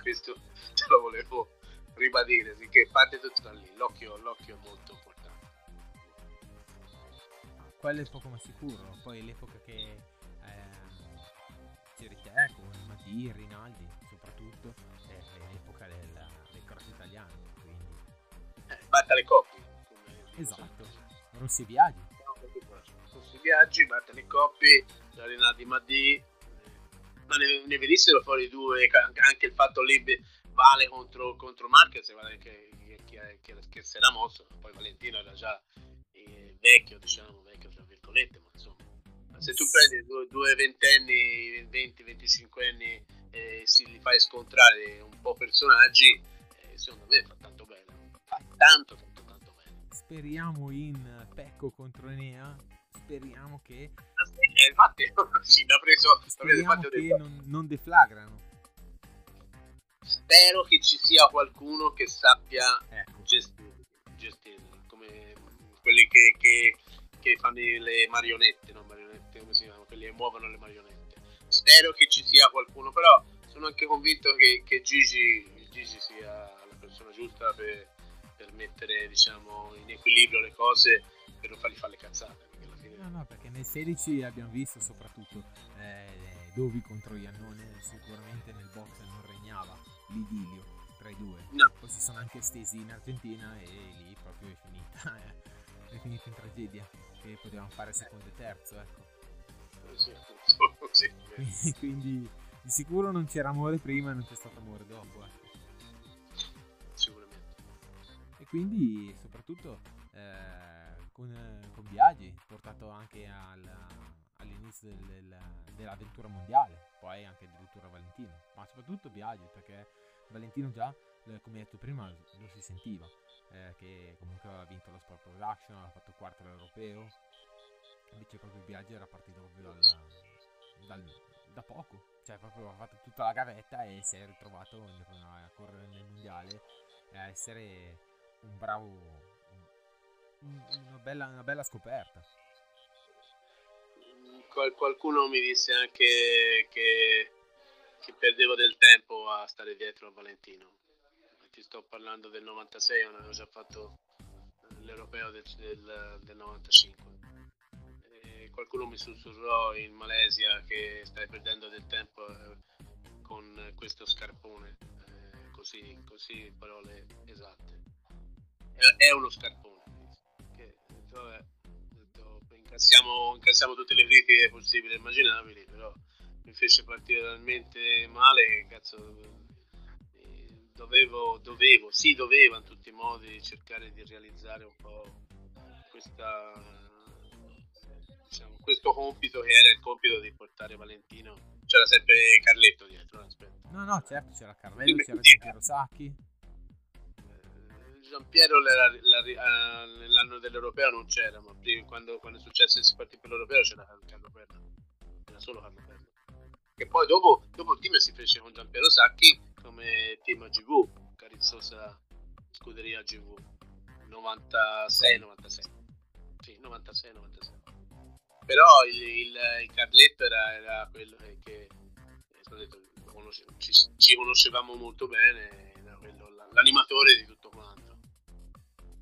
Questo te lo volevo ribadire, che parte tutto da lì, l'occhio, l'occhio è molto importante quello è poco ma sicuro. Poi l'epoca che eh, c'eri te con Madi, Rinaldi soprattutto, è, l'epoca del, del cross italiano. Quindi... Eh, batta le coppie. Esatto, Rossi Viaggi. Rossi Viaggi, batta le coppie, Rinaldi Madi. Ma ne, ne vedessero fuori due, anche il fatto lì vale contro, contro Marquez, vale che, che, che, che, che si era mosso, poi Valentino era già eh, vecchio, diciamo, vecchio virgolette, ma insomma, se tu prendi due, due ventenni, 20-25 anni e si li fai scontrare un po' personaggi, eh, secondo me fa tanto bene, fa tanto, tanto, tanto bene. Speriamo in Pecco contro Enea, speriamo che... Ah, sì, eh, infatti, [laughs] sì, l'ha preso, speriamo preso che non, non deflagrano. Spero che ci sia qualcuno che sappia ecco. gestirli, gestirli, come quelli che, che che fanno le marionette, non marionette, come si chiamano, quelli che muovono le marionette. Spero che ci sia qualcuno, però sono anche convinto che, che Gigi, Gigi, sia la persona giusta per, per, mettere diciamo, in equilibrio le cose per non fargli fare le cazzate. No, no, perché nel 16 abbiamo visto soprattutto eh, Dovi contro Iannone, sicuramente nel box non regnava l'idilio tra i due. No. Poi si sono anche stesi in Argentina e lì proprio è finita. Eh. È finita in tragedia che potevamo fare secondo e terzo, ecco. Quindi, [laughs] quindi, di sicuro non c'era amore prima e non c'è stato amore dopo, ecco. Sicuramente. E quindi soprattutto eh, con, con Biagi, portato anche al, all'inizio del, del, dell'avventura mondiale, poi anche addirittura Valentino, ma soprattutto Biagi perché Valentino già, come detto prima, lo si sentiva eh, che comunque aveva vinto lo Sport Production, aveva fatto quarto all'europeo. Invece proprio il viaggio era partito proprio dal, dal, da poco, cioè proprio ha fatto tutta la gavetta e si è ritrovato a correre nel mondiale e a essere un bravo, un, una, bella, una bella scoperta. Qual, qualcuno mi disse anche che, che perdevo del tempo a stare dietro a Valentino ti sto parlando del 96, non avevo già fatto l'europeo del, del, del 95. E qualcuno mi sussurrò in Malesia che stai perdendo del tempo eh, con questo scarpone, eh, così, così parole esatte. È, uno scarpone. Che, vabbè, detto, incassiamo, incassiamo tutte le critiche possibili e immaginabili, però mi fece partire talmente male che cazzo dovevo, dovevo, sì dovevo in tutti i modi cercare di realizzare un po' questa, diciamo, questo compito che era il compito di portare Valentino. C'era sempre Carletto dietro, aspetta. No, no, certo, c'era Carletto, c'era Giampiero Sacchi. Eh, Giampiero nell'anno dell'Europeo non c'era, ma prima, quando, quando è successo che si partì per l'Europeo c'era Carlo Perna, era solo Carlo Perna. Che poi dopo, dopo il team si fece con Giampiero Sacchi come team GV, carizzosa scuderia GV 96-96. Sì, 96-96. Però il, il, il Carletto era, era, quello che, detto, ci, ci, conoscevamo molto bene, era quello, l'animatore di tutto quanto.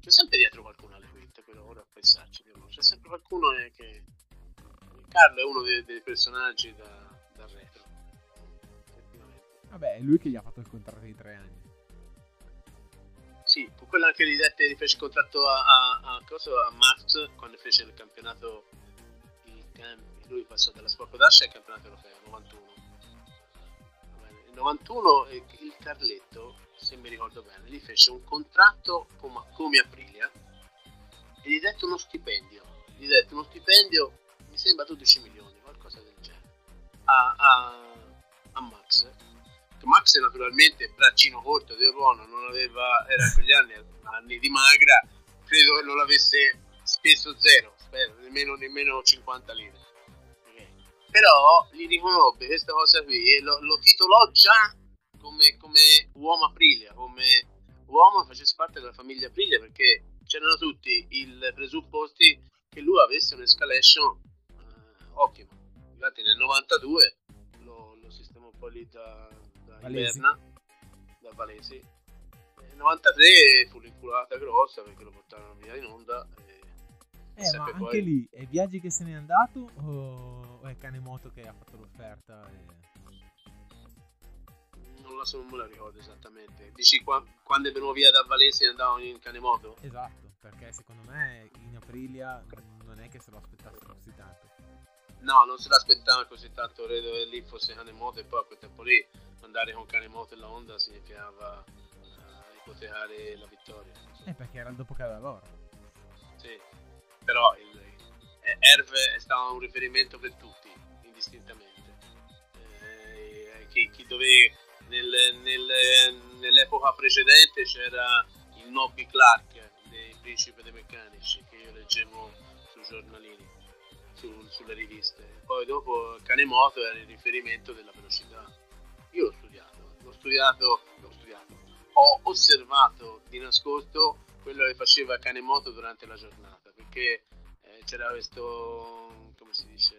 C'è sempre dietro qualcuno alle quinte, però ora a pensarci, c'è sempre qualcuno che... Carlo è uno dei, dei personaggi da, Vabbè, è lui che gli ha fatto il contratto di tre anni. Sì, quello anche di Dette fece il contratto a, a, a, cosa, a Max quando fece il campionato il campi. Lui passò dalla Sport Dash al campionato europeo 91. Nel 91 il Carletto, se mi ricordo bene, gli fece un contratto come, come Aprilia e gli dette uno stipendio. Gli dette uno stipendio, mi sembra 12 milioni, qualcosa del genere, a, a, a Max. Che Max naturalmente, braccino corto, del buono, non aveva, era quegli anni, anni di magra, credo che non l'avesse speso zero, spero, nemmeno, nemmeno 50 lire. Però gli riconobbe questa cosa qui e lo, lo titolò già come, come uomo Aprilia, come uomo facesse parte della famiglia Aprilia perché c'erano tutti i presupposti che lui avesse un'escalation eh, ottima. Infatti nel 92 lo, lo sistemò poi lì da, da Iberna, da Valesi. Nel 93 fu l'inculata grossa perché lo portarono via in onda. E, eh, ma anche lì è Viaggi che se n'è andato o è Canemoto che ha fatto l'offerta? E non la so, non me la ricordo esattamente. Dici qua, quando è venuto via da Valencia e andavano in Canemoto? Esatto, perché secondo me in Aprilia non è che se lo aspettassero così tanto. No, non se l'aspettava così tanto, credo che lì fosse Canemoto e poi a quel tempo lì andare con Canemoto e la Honda significava uh, ipotecare la vittoria. Eh, perché era il dopo che loro. Sì, però il, eh, Erve è stato un riferimento per tutti, indistintamente. Eh, chi, chi doveva nel, nel, nell'epoca precedente c'era il Nobby Clark dei Principi dei Meccanici che io leggevo sui giornalini, su, sulle riviste. Poi dopo Canemoto era il riferimento della velocità. Io l'ho studiato, l'ho studiato, l'ho studiato. Ho osservato di nascosto quello che faceva Canemoto durante la giornata, perché eh, c'era questo, come si dice,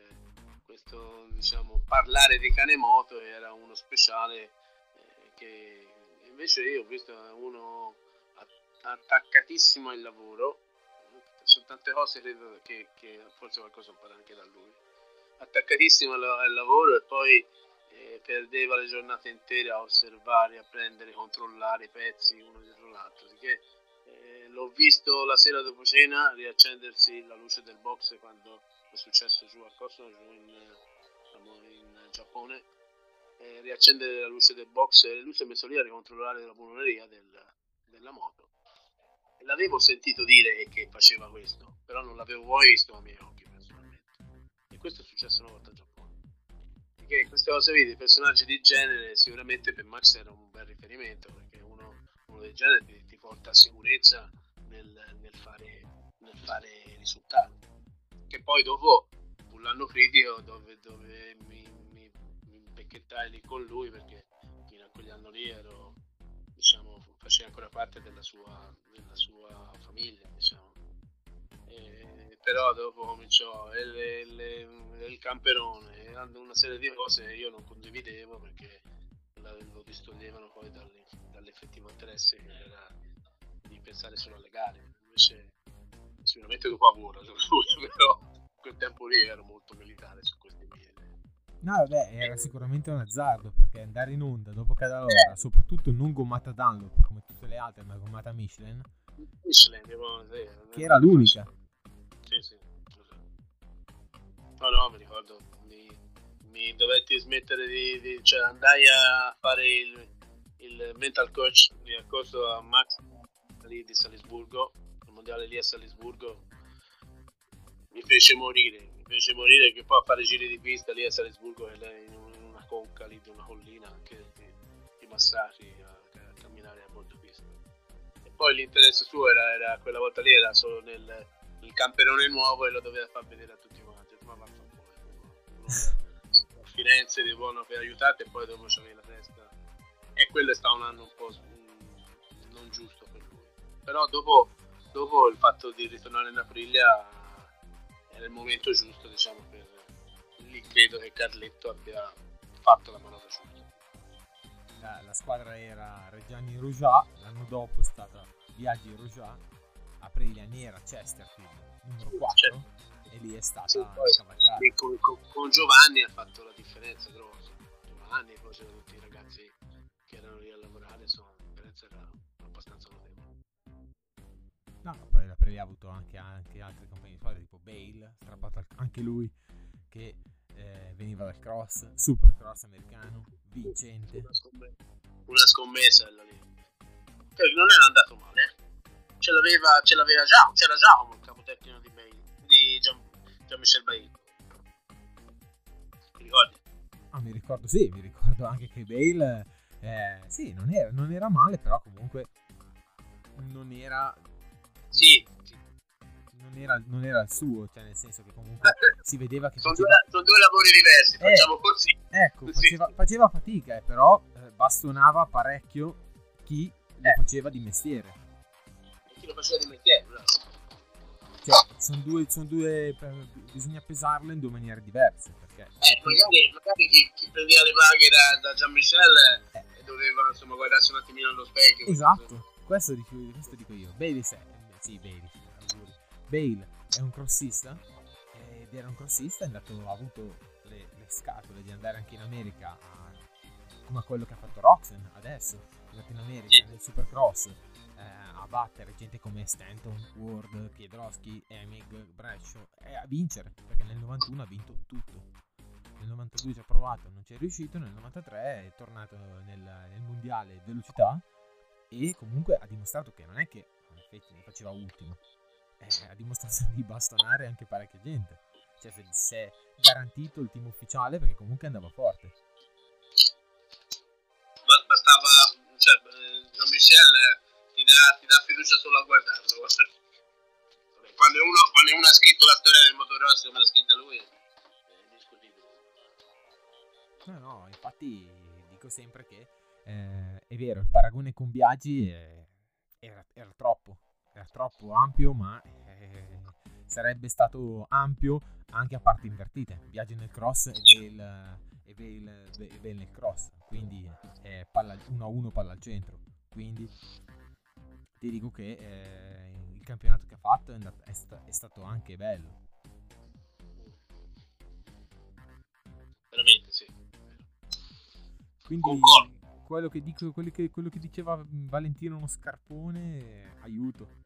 questo diciamo parlare di Canemoto era uno speciale che invece io ho visto uno attaccatissimo al lavoro, su tante cose che, che forse qualcosa impara anche da lui, attaccatissimo al, lavoro e poi eh, perdeva le giornate intere a osservare, a prendere, controllare i pezzi uno dietro l'altro, che eh, l'ho visto la sera dopo cena riaccendersi la luce del box quando è successo giù a Kosovo, giù in, in Giappone eh, riaccendere la luce del box. E le luci messo lì a ricontrollare la buoneria del, della moto. L'avevo sentito dire che, faceva questo, però non l'avevo mai visto a miei occhi personalmente. E questo è successo una volta a Giappone. Perché queste cose dei personaggi di genere sicuramente per Max era un bel riferimento, perché uno, uno del genere ti, ti porta sicurezza nel, nel, fare, nel fare risultati. Che poi dopo l'anno critico dove, dove mi bacchettai lì con lui perché fino a quegli anni lì ero, diciamo, faceva ancora parte della sua, della sua famiglia, diciamo. E, però dopo cominciò il, il, il camperone, una serie di cose che io non condividevo perché lo distoglievano poi dall'effettivo interesse che era di pensare solo alle gare. Invece sicuramente dopo lavoro, [laughs] però quel tempo lì ero molto militare su questi miei No, vabbè, era sicuramente un azzardo perché andare in onda dopo Cadalora, eh. soprattutto non gommata Dunlop come tutte le altre, ma gommata Michelin, Michelin sì, che era l'unica. Sì, sì. No, no, mi ricordo, mi, mi dovetti smettere di, di, cioè andai a fare il, il mental coach di accorso a Max lì di Salisburgo, il mondiale lì a Salisburgo, mi fece morire, fece morire che poi a fare giri di pista lì a Salisburgo in una conca lì di una collina anche di, massacri a, a, camminare a bordo pista. E poi l'interesse suo era, era quella volta lì era solo nel, nel camperone nuovo e lo doveva far vedere a tutti quanti. Ma vaffanculo a Firenze di buono per aiutarti e poi dopo c'avevi la testa. E quello è stato un anno un po' non giusto per lui. Però dopo, dopo il fatto di ritornare in Aprilia era il momento giusto, diciamo, per lì credo che Carletto abbia fatto la manovra giusta. La, la squadra era Reggiani Rujà, l'anno dopo è stata Viaggi Rujà, Aprilia Nera Chesterfield numero 4 certo. e lì è stata sì, cavalcata. Con, con, con, Giovanni ha fatto la differenza grossa. Giovanni poi c'erano tutti i ragazzi che erano lì a lavorare, insomma la differenza era abbastanza notevole. No, poi la Previa ha avuto anche, anche altre compagnie di squadra tipo Bale, strappato anche lui che eh, veniva dal cross, super cross americano, vincente. Una scommessa, una scommessa lì. Che non era andato male, eh. ce l'aveva, ce l'aveva già, c'era già un capotecnico di, Bale, di Gian, Gian Michel Bail. Ti ricordi? Ah, mi ricordo, sì, mi ricordo anche che Bale, eh, sì, non era, non era male, però comunque non era... Sì. Non era, non era il suo, cioè nel senso che comunque si vedeva che... sono, faceva... due, sono due lavori diversi, Eh. facciamo così. Ecco, Sì. faceva, faceva fatica, eh, però eh, bastonava parecchio chi lo Eh. faceva di mestiere. Chi lo faceva di mestiere, bravo. Cioè, sono due, sono due per- bisogna pesarlo in due maniere diverse. Perché Eh, magari, magari chi, chi prendeva le paghe da, da Gian Michel eh, doveva insomma guardarsi un attimino allo specchio. Esatto, questo dico, questo dico io. Bale, se, eh, sì, Bale, auguri. Bale è un crossista ed era un crossista, è andato, ha avuto le, le scatole di andare anche in America a- come quello che ha fatto Roxen adesso, è andato in America Sì. nel Supercross eh, a battere gente come Stanton, Ward, Piedroschi, Emig, Brescio e a vincere perché nel 91 ha vinto tutto. Nel 92 ci ha provato, non ci è riuscito, nel 93 è tornato nel, nel mondiale velocità e comunque ha dimostrato che non è che effetti non faceva ultimo, eh, ha dimostrato di bastonare anche parecchia gente. Cioè se- si è garantito il team ufficiale perché comunque andava forte. Ba- bastava, cioè, eh, Gian Michel eh, ti dà, ti dà fiducia solo a guardarlo. guarda. [laughs] Quando uno, quando uno ha scritto la storia del motocross come l'ha scritta lui, è indiscutibile. No, no, infatti dico sempre che eh, è vero, il paragone con Biaggi è- era, era troppo, era troppo ampio, ma eh, sarebbe stato ampio anche a parti invertite. Biaggi nel cross e Bale, e Bale- e Bale nel cross, quindi è palla 1 a 1 palla al centro. Quindi ti dico che eh, il campionato che ha fatto è, andat- è sta- è stato anche bello. Veramente, sì. Quindi Concordo. quello che, dico, quello che, quello che diceva mm, Valentino uno scarpone, eh, aiuto.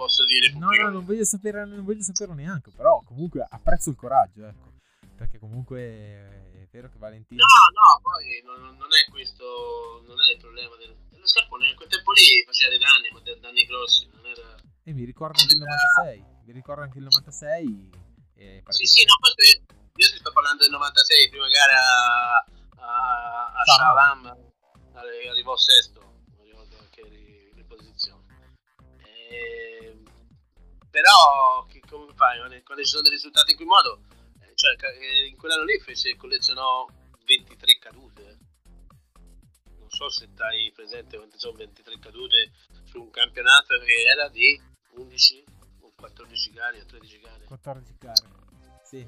Posso dire No, no, non voglio sapere, non voglio saperlo neanche, però comunque apprezzo il coraggio, ecco. Perché comunque è vero che Valentino... No, no, poi non, non è questo, non è il problema del, dello scarpone. In quel tempo lì faceva dei danni, ma dei danni grossi, non era... E mi ricordo anche il 96, mi ricordo anche il 96. E Sì, sì, no, io, io ti sto parlando del 96, prima gara a, a, a arri- arrivò sesto, Ehm, però, che, come fai, quando, ci sono dei risultati in quel modo, eh, cioè eh, in quell'anno lì fece, collezionò 23 cadute. Non so se hai presente quante sono 23 cadute su un campionato che era di 11 o 14 gare o 13 gare. 14 gare. Sì.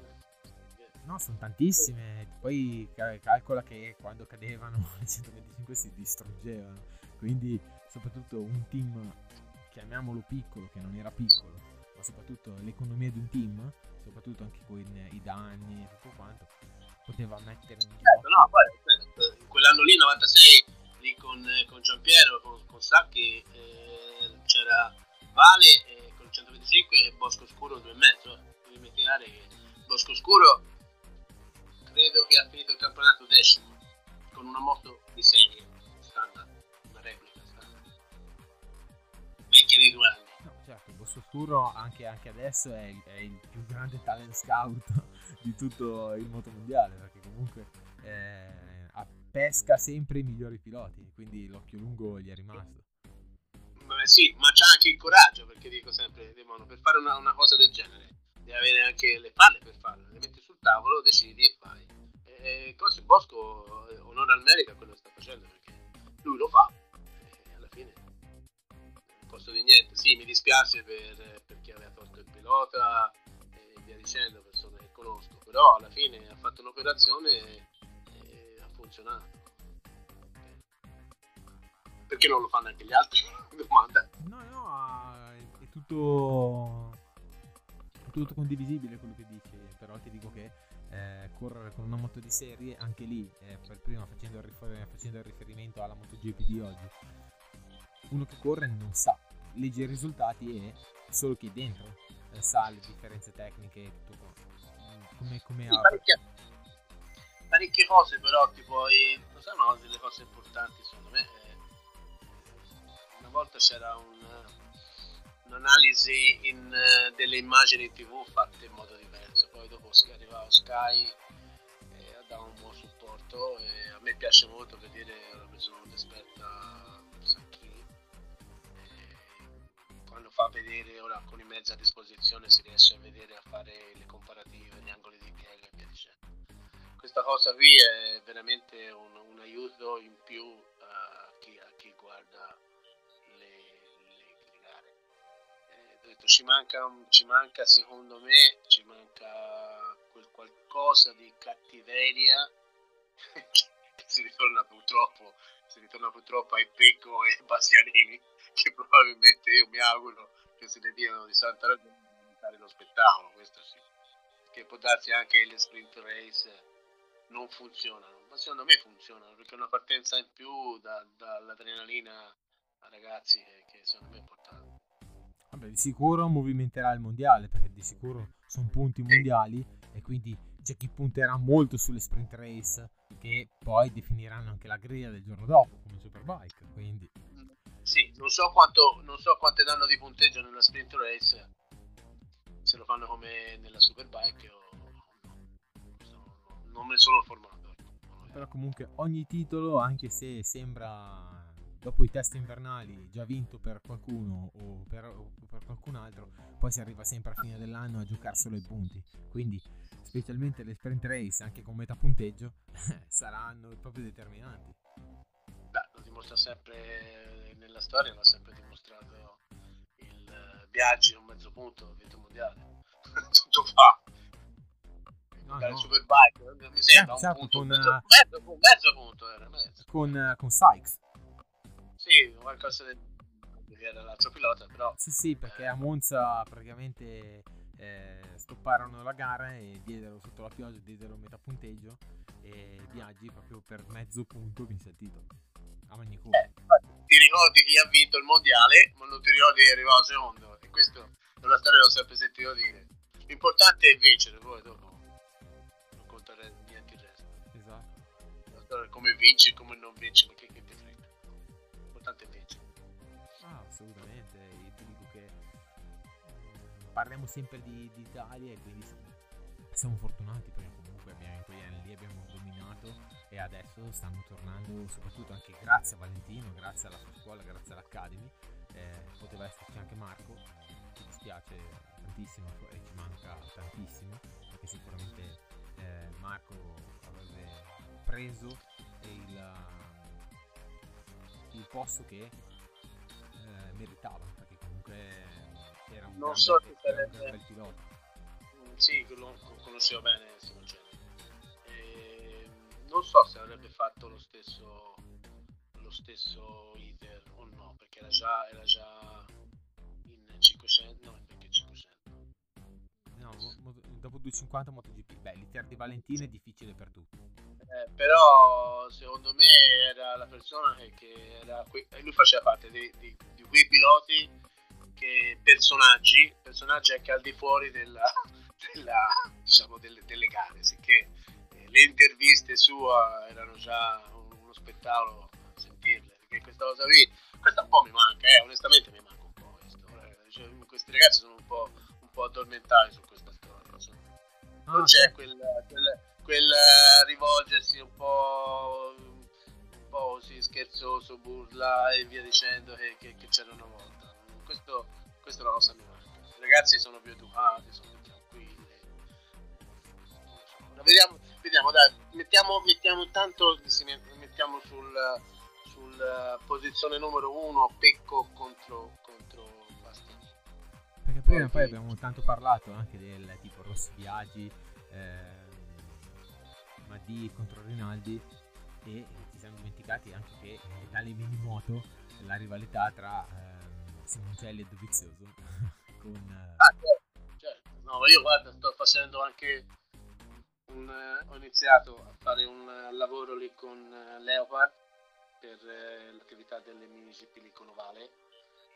No, sono tantissime. Poi ca- calcola che quando cadevano [laughs] le 125 si distruggevano. Quindi, soprattutto un team, chiamiamolo piccolo, che non era piccolo, ma soprattutto l'economia di un team, soprattutto anche con i danni e tutto quanto, poteva mettere in Certo, gioco. no, poi certo, in quell'anno lì, 96, lì con, con Giampiero, con, con Sacchi, eh, c'era Vale eh, con il 125 e Bosco Scuro 2,5. Devi immaginare che Bosco Scuro credo che ha finito il campionato decimo con una moto di serie certo, il Bosso Scuro anche, anche adesso è è il più grande talent scout di tutto il motomondiale, perché comunque eh, pesca sempre i migliori piloti, quindi l'occhio lungo gli è rimasto. Beh, sì, ma c'ha anche il coraggio, perché dico sempre, Demono, per fare una, una cosa del genere, devi avere anche le palle per farlo, le metti sul tavolo, decidi e fai. E cose Bosco, eh, onore al merito a quello che sta facendo, perché lui lo fa, e alla fine posso dire niente. Sì, mi dispiace per, per chi aveva tolto il pilota e via dicendo, persone che conosco, però alla fine ha fatto un'operazione e, e ha funzionato. Perché non lo fanno anche gli altri? [laughs] Domanda. No, no, è, è tutto, è tutto condivisibile quello che dici, però ti dico che eh, correre con una moto di serie, anche lì, eh, per prima facendo il, rifer- facendo il riferimento alla MotoGP di oggi, uno che corre non sa, legge i risultati e solo chi è dentro eh, sa le differenze tecniche tutto qua. Come, come sì, parecchie, parecchie, cose però tipo i, lo sanno delle cose importanti secondo me eh, una volta c'era un, un'analisi in, uh, delle immagini in tv fatte in modo diverso poi dopo arrivava Sky e dava un buon supporto e a me piace molto vedere una persona molto esperta quando fa vedere ora con i mezzi a disposizione si riesce a vedere a fare le comparative, gli angoli di piega e via dicendo. Questa cosa qui è veramente un, un aiuto in più a chi, a chi guarda le, le, le gare. Eh, detto, ci, manca, ci manca secondo me ci manca quel qualcosa di cattiveria [laughs] [laughs] si ritorna purtroppo si ritorna purtroppo ai Pecco e Bastianini che probabilmente io mi auguro che se ne diano di santa ragione per fare lo spettacolo, questo sì. Che può darsi anche le sprint race non funzionano, ma secondo me funzionano perché è una partenza in più da, dall'adrenalina a ragazzi che, che secondo me è importante. Vabbè, di sicuro movimenterà il mondiale perché di sicuro sono punti mondiali e quindi c'è chi punterà molto sulle sprint race che poi definiranno anche la griglia del giorno dopo come Superbike. Quindi sì, non so, quanto, non so quante danno di punteggio nella sprint race, se lo fanno come nella Superbike o no. Non me ne sono informato. Ecco. Però comunque ogni titolo, anche se sembra dopo i test invernali già vinto per qualcuno o per, o per qualcun altro, poi si arriva sempre a fine dell'anno a giocare solo i punti. Quindi specialmente le sprint race anche con metà punteggio [laughs] saranno proprio determinanti. Beh, lo dimostra sempre nella storia l'ha sempre dimostrato il Biaggi un mezzo punto vinto mondiale [laughs] tutto fa no, no. Superbike non mi sembra certo, un punto con, mezzo, mezzo, mezzo, punto era mezzo. con, con Sykes sì qualcosa del era l'altro pilota però sì sì perché a Monza praticamente eh, stopparono la gara e diedero sotto la pioggia diedero metà punteggio e Biaggi proprio per mezzo punto vinse il titolo a ogni curva eh, ti ricordi chi ha vinto il mondiale, ma non ti ricordi è arrivato secondo. E questo è una storia che ho sempre sentito dire. L'importante è vincere, poi dopo non conta niente il resto. Esatto. come vinci e come non vinci, ma che, che ti frega. L'importante è vincere. Ah, assolutamente. Io ti dico che mm, parliamo sempre di, di Italia e quindi siamo, siamo fortunati perché comunque abbiamo, in quegli anni lì abbiamo dominato e adesso stanno tornando soprattutto anche grazie a Valentino, grazie alla sua scuola, grazie all'Academy. Eh, poteva esserci anche Marco, ci dispiace tantissimo e ci manca tantissimo perché sicuramente eh, Marco avrebbe preso il, il posto che eh, meritava perché comunque era un, non grande, so se sarebbe... un bel pilota. Sì, lo conoscevo bene Simone non so se avrebbe fatto lo stesso, lo stesso iter o no, perché era già, era già in 500, no, perché 500. No, dopo 250 MotoGP, beh, l'iter di Valentino è difficile per tutti. Eh, però secondo me era la persona che, che era qui, e lui faceva parte di, di, di, quei piloti che personaggi, personaggi anche al di fuori della, [laughs] della, diciamo, delle, delle gare, sicché le interviste sue erano già uno spettacolo sentirle, perché questa cosa qui, questa un po' mi manca, eh, onestamente mi manca un po' questo. Eh. Cioè, questi ragazzi sono un po', un po' addormentati su questa storia. Non ah, c'è quel, quel, quel rivolgersi un po', un po' così scherzoso, burla e via dicendo che, che, che c'era una volta. Questo, questa è una cosa che mi manca. I ragazzi sono più educati, sono più tranquilli. Vediamo, vediamo, dai, mettiamo, mettiamo intanto, mettiamo sul, sul uh, posizione numero uno Pecco contro, contro Bastianini. Perché prima poi abbiamo tanto parlato anche del tipo Rossi Biagi, eh, Maddi contro Rinaldi e ci siamo dimenticati anche che eh, dalle mini moto la rivalità tra eh, Simoncelli e Dovizioso [laughs] con... Eh... Ah, certo, certo. No, io guarda, sto facendo anche un, eh, ho iniziato a fare un eh, lavoro lì con eh, Leopard per l'attività delle mini GP lì con Ovale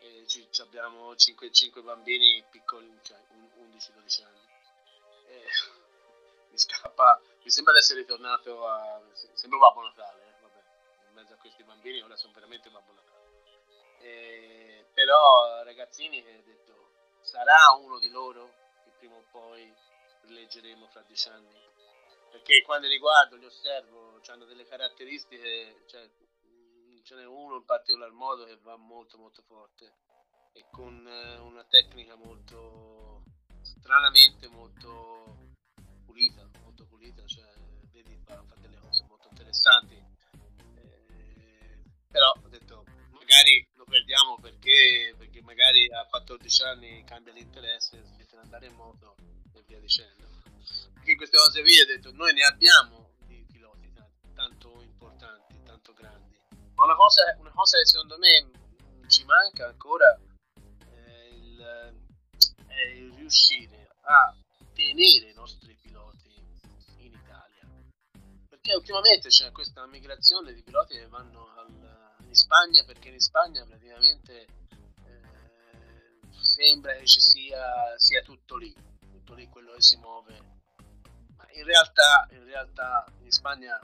e ci abbiamo 5, 5, bambini piccoli, cioè 11-12 anni. E mi scappa, mi sembra di essere ritornato a, sembra Babbo Natale, eh, vabbè, in mezzo a questi bambini ora sono veramente Babbo Natale. E, però ragazzini ho detto, sarà uno di loro che prima o poi leggeremo fra dieci anni? Perché quando li guardo, li osservo, hanno delle caratteristiche, cioè, ce n'è uno in particolar modo che va molto molto forte e con eh, una tecnica molto stranamente molto pulita, molto pulita, cioè vedi fa, fa delle cose molto interessanti. Eh, però ho detto magari lo perdiamo perché, perché magari a 14 anni cambia l'interesse, smette di andare in moto e via dicendo. Perché queste cose qui ho detto noi ne abbiamo di piloti tanto importanti, tanto grandi ma una cosa, una cosa che secondo me ci manca ancora è il, è il riuscire a tenere i nostri Perché ultimamente c'è questa migrazione di piloti che vanno al, in Spagna perché in Spagna praticamente eh, sembra che ci sia, sia tutto lì, tutto lì quello che si muove. Ma in realtà, in realtà in Spagna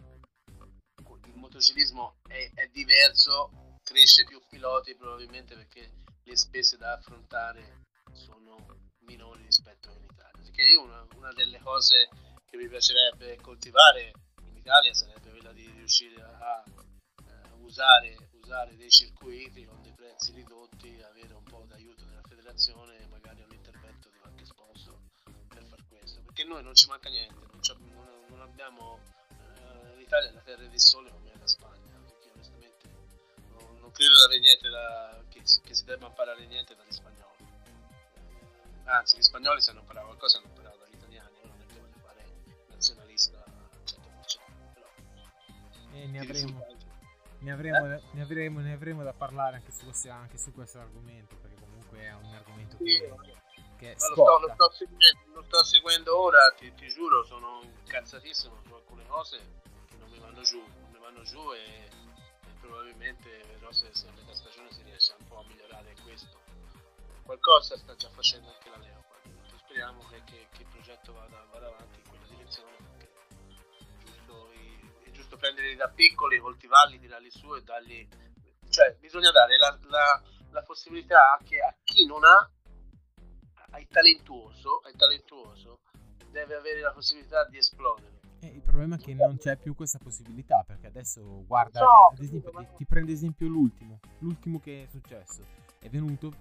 motociclismo è, è, diverso, cresce più piloti probabilmente perché le spese da affrontare sono minori rispetto in Italia. Perché io una, una delle cose che mi piacerebbe coltivare in Italia sarebbe quella di riuscire a, uh, usare, usare, dei circuiti con dei prezzi ridotti, avere un po' d'aiuto della federazione e magari un intervento di qualche sponsor per far questo. Perché noi non ci manca niente, non, non, non abbiamo uh, l'Italia è la terra di sole come la Spagna, perché onestamente non, non credo di avere niente da, che, che, si debba imparare niente dagli spagnoli. Eh, anzi, gli spagnoli se hanno imparato qualcosa hanno E ne avremo, ne, avremo, eh? ne, avremo, ne avremo da parlare anche su, questo, anche su questo argomento, perché comunque è un argomento sì, che... che lo, sto, lo, sto seguendo, lo, sto, seguendo, ora, ti, ti giuro, sono incazzatissimo su alcune cose che non mi vanno giù vanno giù e, e probabilmente vedrò se, se a metà stagione si riesce un po' a migliorare questo. Qualcosa sta già facendo anche la Leopard, speriamo che, che, che, il progetto vada, vada, prenderli da piccoli, coltivarli, tirarli su e dargli... cioè bisogna dare la, la, la possibilità anche a chi non ha, ai talentuoso, ai talentuoso deve avere la possibilità di esplodere. Eh, il problema è che non c'è più questa possibilità perché adesso guarda, no, ad esempio, ti, ti prende esempio l'ultimo, l'ultimo che è successo, è venuto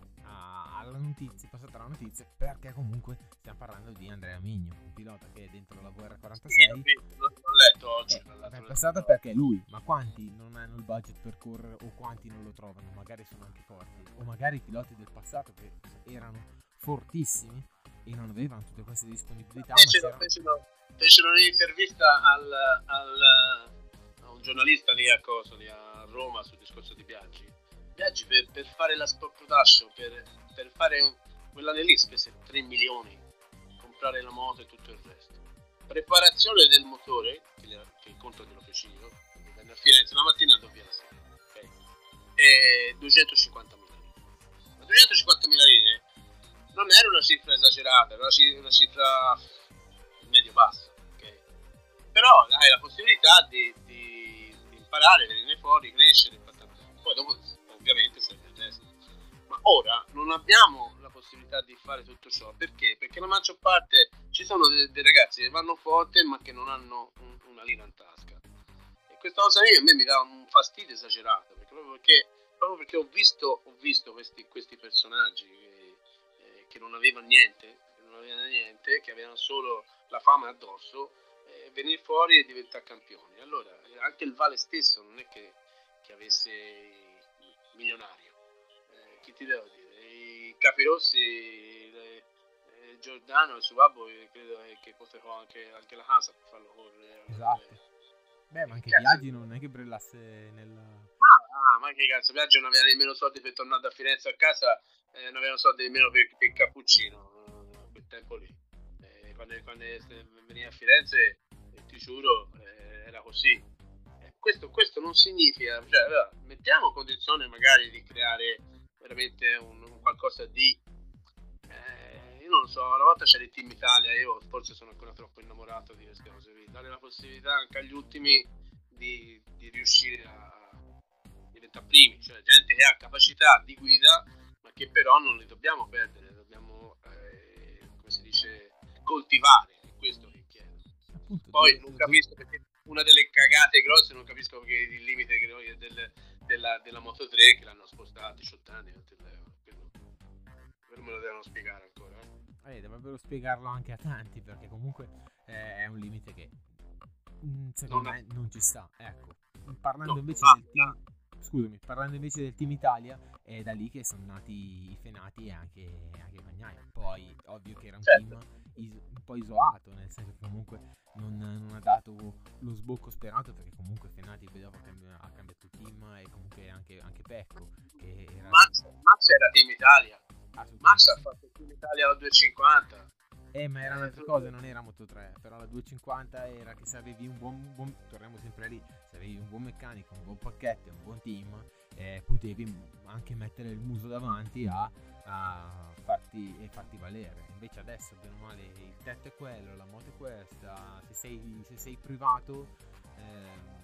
a, alla notizia, è passata la notizia perché comunque stiamo parlando di Andrea Migno, un pilota che è dentro la VR46. Sì, l'ho letto oggi. Eh, è passata perché lui, ma quanti non hanno il budget per correre o quanti non lo trovano, magari sono anche forti, o magari i piloti del passato che erano fortissimi e non avevano tutte queste disponibilità. Fecero, fecero, fecero un'intervista al, al, a un giornalista lì a, Coso, lì a Roma sul discorso di Biaggi. Biaggi per, per fare la sport production, per, per fare quell'anno lì spese 3 milioni, comprare la moto e tutto il resto. Preparazione del motore, che, che il conto glielo feci io, a Firenze la mattina andò via la sera. Okay. E 250 mila lire. 250 mila lire non era una cifra esagerata, era una cifra medio-bassa, okay? però hai la possibilità di, di, di imparare, venire fuori, crescere, poi dopo ovviamente serve il resto. Ma ora non abbiamo la possibilità di fare tutto ciò, perché? Perché la maggior parte ci sono dei, dei ragazzi che vanno forte ma che non hanno un, una lira in tasca. E questa cosa a me mi dà un fastidio esagerato, perché proprio perché, proprio perché ho, visto, ho visto questi, questi personaggi che non avevano niente, che non avevano niente, che avevano solo la fama addosso, eh, venire fuori e diventare campioni. Allora, anche il Vale stesso non è che, che avesse milionario. Eh, chi ti devo dire? I Capirossi, le, eh, Giordano e Subabbo credo che potevano anche, anche, la casa per farlo correre. Esatto. Beh, ma anche Viaggi non è che brillasse nel... Ah, ma che cazzo, Viaggi non aveva nemmeno soldi per tornare da Firenze a casa eh, non avevano soldi nemmeno per, per il cappuccino eh, quel tempo lì. Eh, quando, quando veniva a Firenze, eh, ti giuro, eh, era così. Questo, questo, non significa, cioè, allora, mettiamo condizione magari di creare veramente un, un qualcosa di eh, io non lo so, una volta c'era il team Italia, io forse sono ancora troppo innamorato di queste cose, dare la possibilità anche agli ultimi di, di riuscire a diventare primi, cioè gente che ha capacità di guida, ma che però non li dobbiamo perdere, dobbiamo, eh, come si dice, coltivare, è questo che chiedo. Appunto, Poi non capisco perché una delle cagate grosse, non capisco perché il limite del, della, della Moto 3 che l'hanno spostata a 18 anni, quello me lo devono spiegare ancora. Eh. Eh, dovrebbero spiegarlo anche a tanti perché comunque eh, è un limite che mm, secondo non me non ci sta. Ecco, parlando no, invece del team, scusami, parlando invece del team Italia, è da lì che sono nati i Fenati e anche, anche Bagnai. Poi, ovvio che era un certo. team is- un po' isolato, nel senso che comunque non, non, ha dato lo sbocco sperato, perché comunque Fenati dopo ha cambiato, ha cambiato team e comunque anche, anche Pecco. Che era... Max, Max era team Italia. Max ha fatto il team Italia alla 250. Eh, ma era un'altra cosa, non era Moto 3, però la 250 era che se avevi un buon, buon torniamo sempre lì, se avevi un buon meccanico, un buon pacchetto, un buon team, eh, potevi anche mettere il muso davanti a, a farti, e farti valere. Invece adesso, bene o male, il tetto è quello, la moto è questa, se sei, se sei privato... Eh,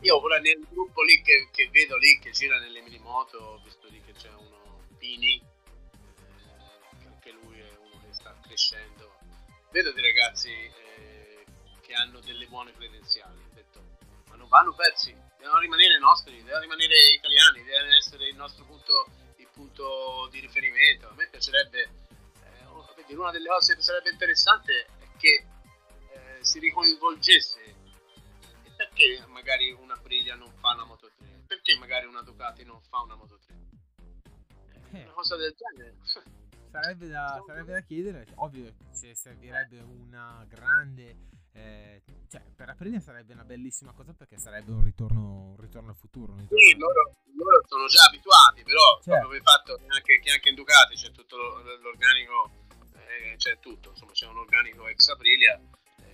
io pure nel gruppo lì che, che, vedo lì che gira nelle mini moto, ho visto lì che c'è uno Pini crescendo, vedo dei ragazzi eh, che hanno delle buone credenziali, detto, ma non vanno persi, devono rimanere nostri, devono rimanere italiani, devono essere il nostro punto, il punto di riferimento. A me piacerebbe, eh, una delle cose che sarebbe interessante è che eh, si ricoinvolgesse. E perché magari una Aprilia non fa una Moto 3? Perché magari una Ducati non fa una Moto 3? Eh. Una cosa del genere. Sarebbe da, sarebbe da chiedere, ovvio se servirebbe una grande... Eh, cioè, per Aprilia sarebbe una bellissima cosa perché sarebbe un ritorno, un ritorno al futuro. Ritorno sì, loro, loro, sono già abituati, però certo. proprio il fatto che anche, che anche in Ducati c'è tutto l'organico, eh, c'è tutto, insomma c'è un organico ex Aprilia,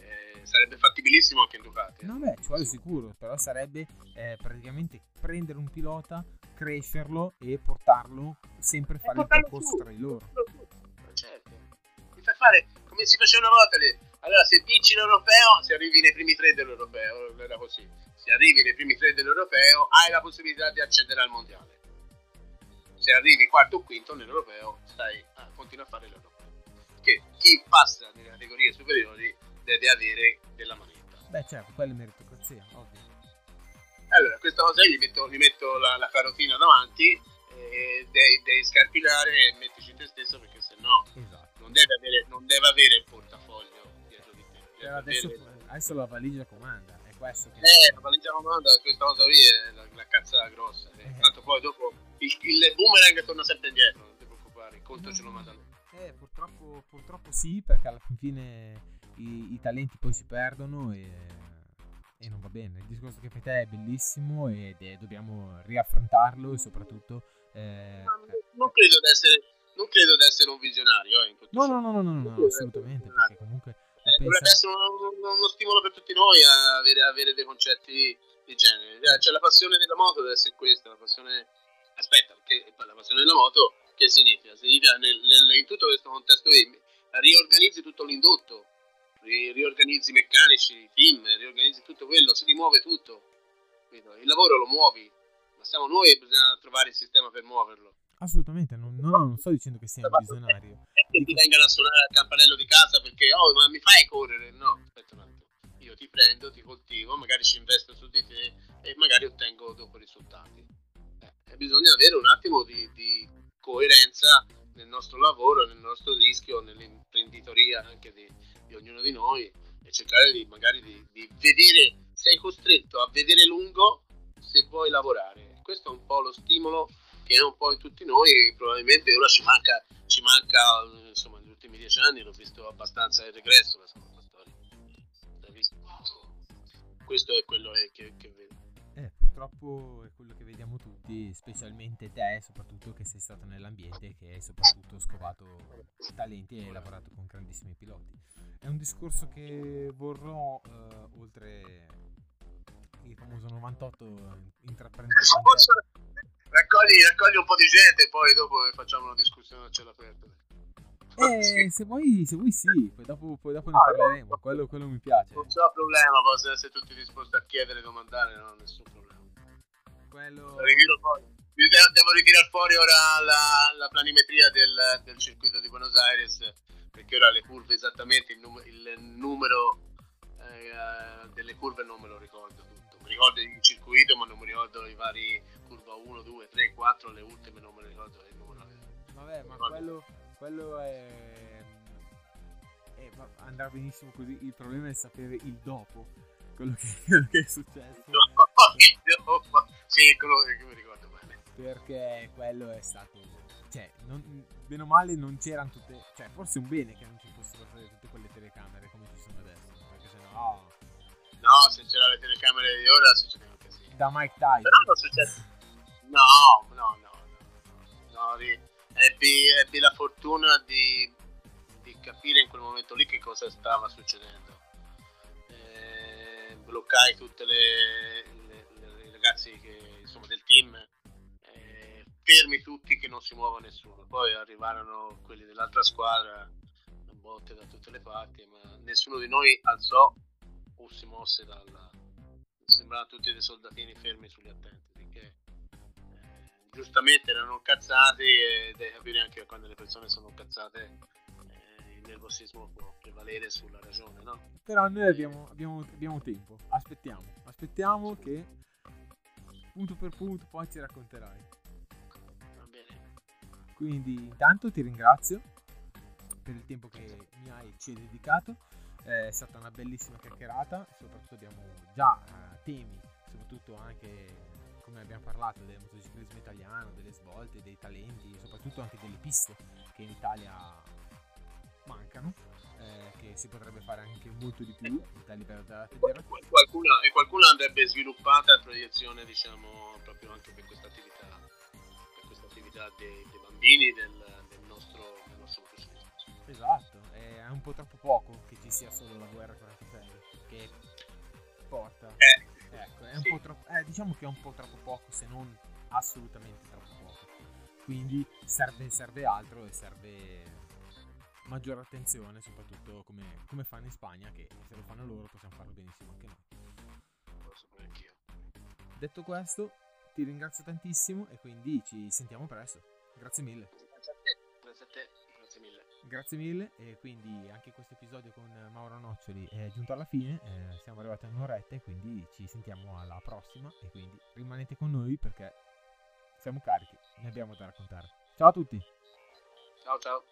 eh, sarebbe fattibilissimo anche in Ducati. No, beh, ci vuole sicuro, però sarebbe eh, praticamente prendere un pilota crescerlo e portarlo sempre a fare il percorso tra di loro. Certo. Mi fai fare come si faceva una volta lì. Allora, se vinci l'europeo, se arrivi nei primi tre dell'europeo, era così. Se arrivi nei primi tre dell'europeo, hai la possibilità di accedere al mondiale. Se arrivi quarto o quinto nell'europeo, stai, ah, continua a fare l'europeo. Che chi passa nelle categorie superiori deve avere della manetta. Beh, certo, quella è ovvio. Allora, questa cosa gli metto, gli metto la, la, carotina davanti, eh, devi, devi, scarpilare e mettici te stesso perché sennò esatto. non, deve avere, non deve avere il portafoglio dietro di te. Adesso, avere... adesso, la valigia comanda, è questo che... Eh, la valigia comanda, questa cosa lì è la, la cazzata grossa. Eh. Tanto poi dopo il, il, boomerang torna sempre indietro, non ti preoccupare, il conto ce lo manda lui. Eh, purtroppo, purtroppo sì, perché alla fine i, i talenti poi si perdono e e non va bene. Il discorso che fai te è bellissimo ed è, dobbiamo riaffrontarlo e soprattutto... Eh, non, credo essere, non credo di essere un visionario. Eh, no, no, no, no, no, no, assolutamente, perché comunque... Eh. Dovrebbe essere uno, uno, stimolo per tutti noi a avere, avere dei concetti di genere. Cioè la passione della moto deve essere questa, la passione... Aspetta, perché la passione della moto che significa? Significa nel, nel, in tutto questo contesto qui riorganizzi tutto l'indotto, riorganizzi i meccanici, i team, riorganizzi tutto quello, si rimuove tutto. Il lavoro lo muovi, ma siamo noi e bisogna trovare il sistema per muoverlo. Assolutamente, non, no, non sto dicendo che sia un visionario. che ti vengano a suonare al campanello di casa perché, oh, ma mi fai correre? No, aspetta un attimo. Io ti prendo, ti coltivo, magari ci investo su di te e magari ottengo dopo risultati. Eh, bisogna avere un attimo di, di coerenza nel nostro lavoro, nel nostro rischio, nell'imprenditoria anche di, di ognuno di noi e cercare di magari di, di, vedere, sei costretto a vedere lungo se vuoi lavorare. Questo è un po' lo stimolo che è un po' in tutti noi probabilmente ora ci manca, ci manca insomma negli ultimi dieci anni l'ho visto abbastanza in regresso questa storia. Questo è quello che, che vedo. Purtroppo è quello che vediamo tutti, specialmente te, soprattutto che sei stato nell'ambiente e che hai soprattutto scovato talenti e hai lavorato con grandissimi piloti. È un discorso che vorrò, eh, oltre il famoso 98, intraprendere. raccogli, raccogli un po' di gente e poi dopo facciamo una discussione a cielo aperto. Eh, sì. se, vuoi, se vuoi sì, poi dopo, poi dopo ne ah, parleremo, quello, quello, mi piace. Non c'è problema, possono essere tutti disposti a chiedere, domandare, non ho nessun problema. Quello... Fuori. Devo ritirare fuori ora la, la planimetria del, del, circuito di Buenos Aires, perché ora le curve esattamente, il, num- il numero eh, delle curve non me lo ricordo tutto. Mi ricordo il circuito, ma non mi ricordo i vari curva 1, 2, 3, 4, le ultime non me le ricordo il numero. Vabbè, ma quello quello è, è andrà benissimo così. Il problema è sapere il dopo, quello che, quello che è successo. No, sì, quello che mi ricordo bene. Perché quello è stato, cioè, non, bene o male non c'erano tutte, cioè, forse un bene che non ci fossero state tutte quelle telecamere come ci sono adesso, perché sennò. Oh. No, se c'erano le telecamere di ora succedeva anche sì. Da Mike Tyson. Però non succede. No, no, no, no. no, no ebbi, ebbi la fortuna di, di, capire in quel momento lì che cosa stava succedendo. Eh, bloccai tutti i non si muova nessuno. Poi arrivarono quelli dell'altra squadra, botte da tutte le parti, ma nessuno di noi alzò o si mosse dalla... Sembravano tutti dei soldatini fermi sugli attenti giustamente erano cazzati e devi capire anche quando le persone sono cazzate eh, il nervosismo può prevalere sulla ragione, no? Però noi abbiamo, abbiamo, abbiamo tempo, aspettiamo, aspettiamo che punto per punto poi ci racconterai. Quindi intanto ti ringrazio per il tempo che mi hai ci hai dedicato, è stata una bellissima chiacchierata, soprattutto abbiamo già eh, temi, soprattutto anche come abbiamo parlato del motociclismo italiano, delle svolte, dei talenti, soprattutto anche delle piste che in Italia mancano, eh, che si potrebbe fare anche molto di più a livello della federazione. E qualcuna andrebbe sviluppata a proiezione, diciamo, proprio anche per questa attività, attività dei, dei bambini del, del, nostro, del nostro. Esatto, è un po' troppo poco che ci sia solo la guerra con la fratelli, che porta... Eh Ecco, è un sì. po' troppo, eh, diciamo che è un po' troppo poco, se non assolutamente troppo poco. Quindi serve, serve altro e serve maggiore attenzione, soprattutto come, come, fanno in Spagna, che se lo fanno loro possiamo farlo benissimo anche noi. Lo sapevo anch'io. Detto questo, ti ringrazio tantissimo e quindi ci sentiamo presto. Grazie mille. Grazie a te. Grazie a te. Grazie mille. Grazie mille e quindi anche questo episodio con Mauro Noccioli è giunto alla fine, eh, siamo arrivati a un'oretta e quindi ci sentiamo alla prossima e quindi rimanete con noi perché siamo carichi, ne abbiamo da raccontare. Ciao a tutti! Ciao ciao!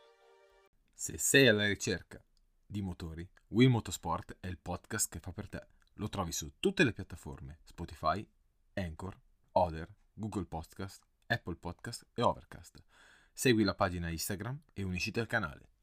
Se sei alla ricerca di motori, Will Motorsport è il podcast che fa per te. Lo trovi su tutte le piattaforme Spotify, Anchor, Other, Google Podcast, Apple Podcast e Overcast. Segui la pagina Instagram e unisciti al canale.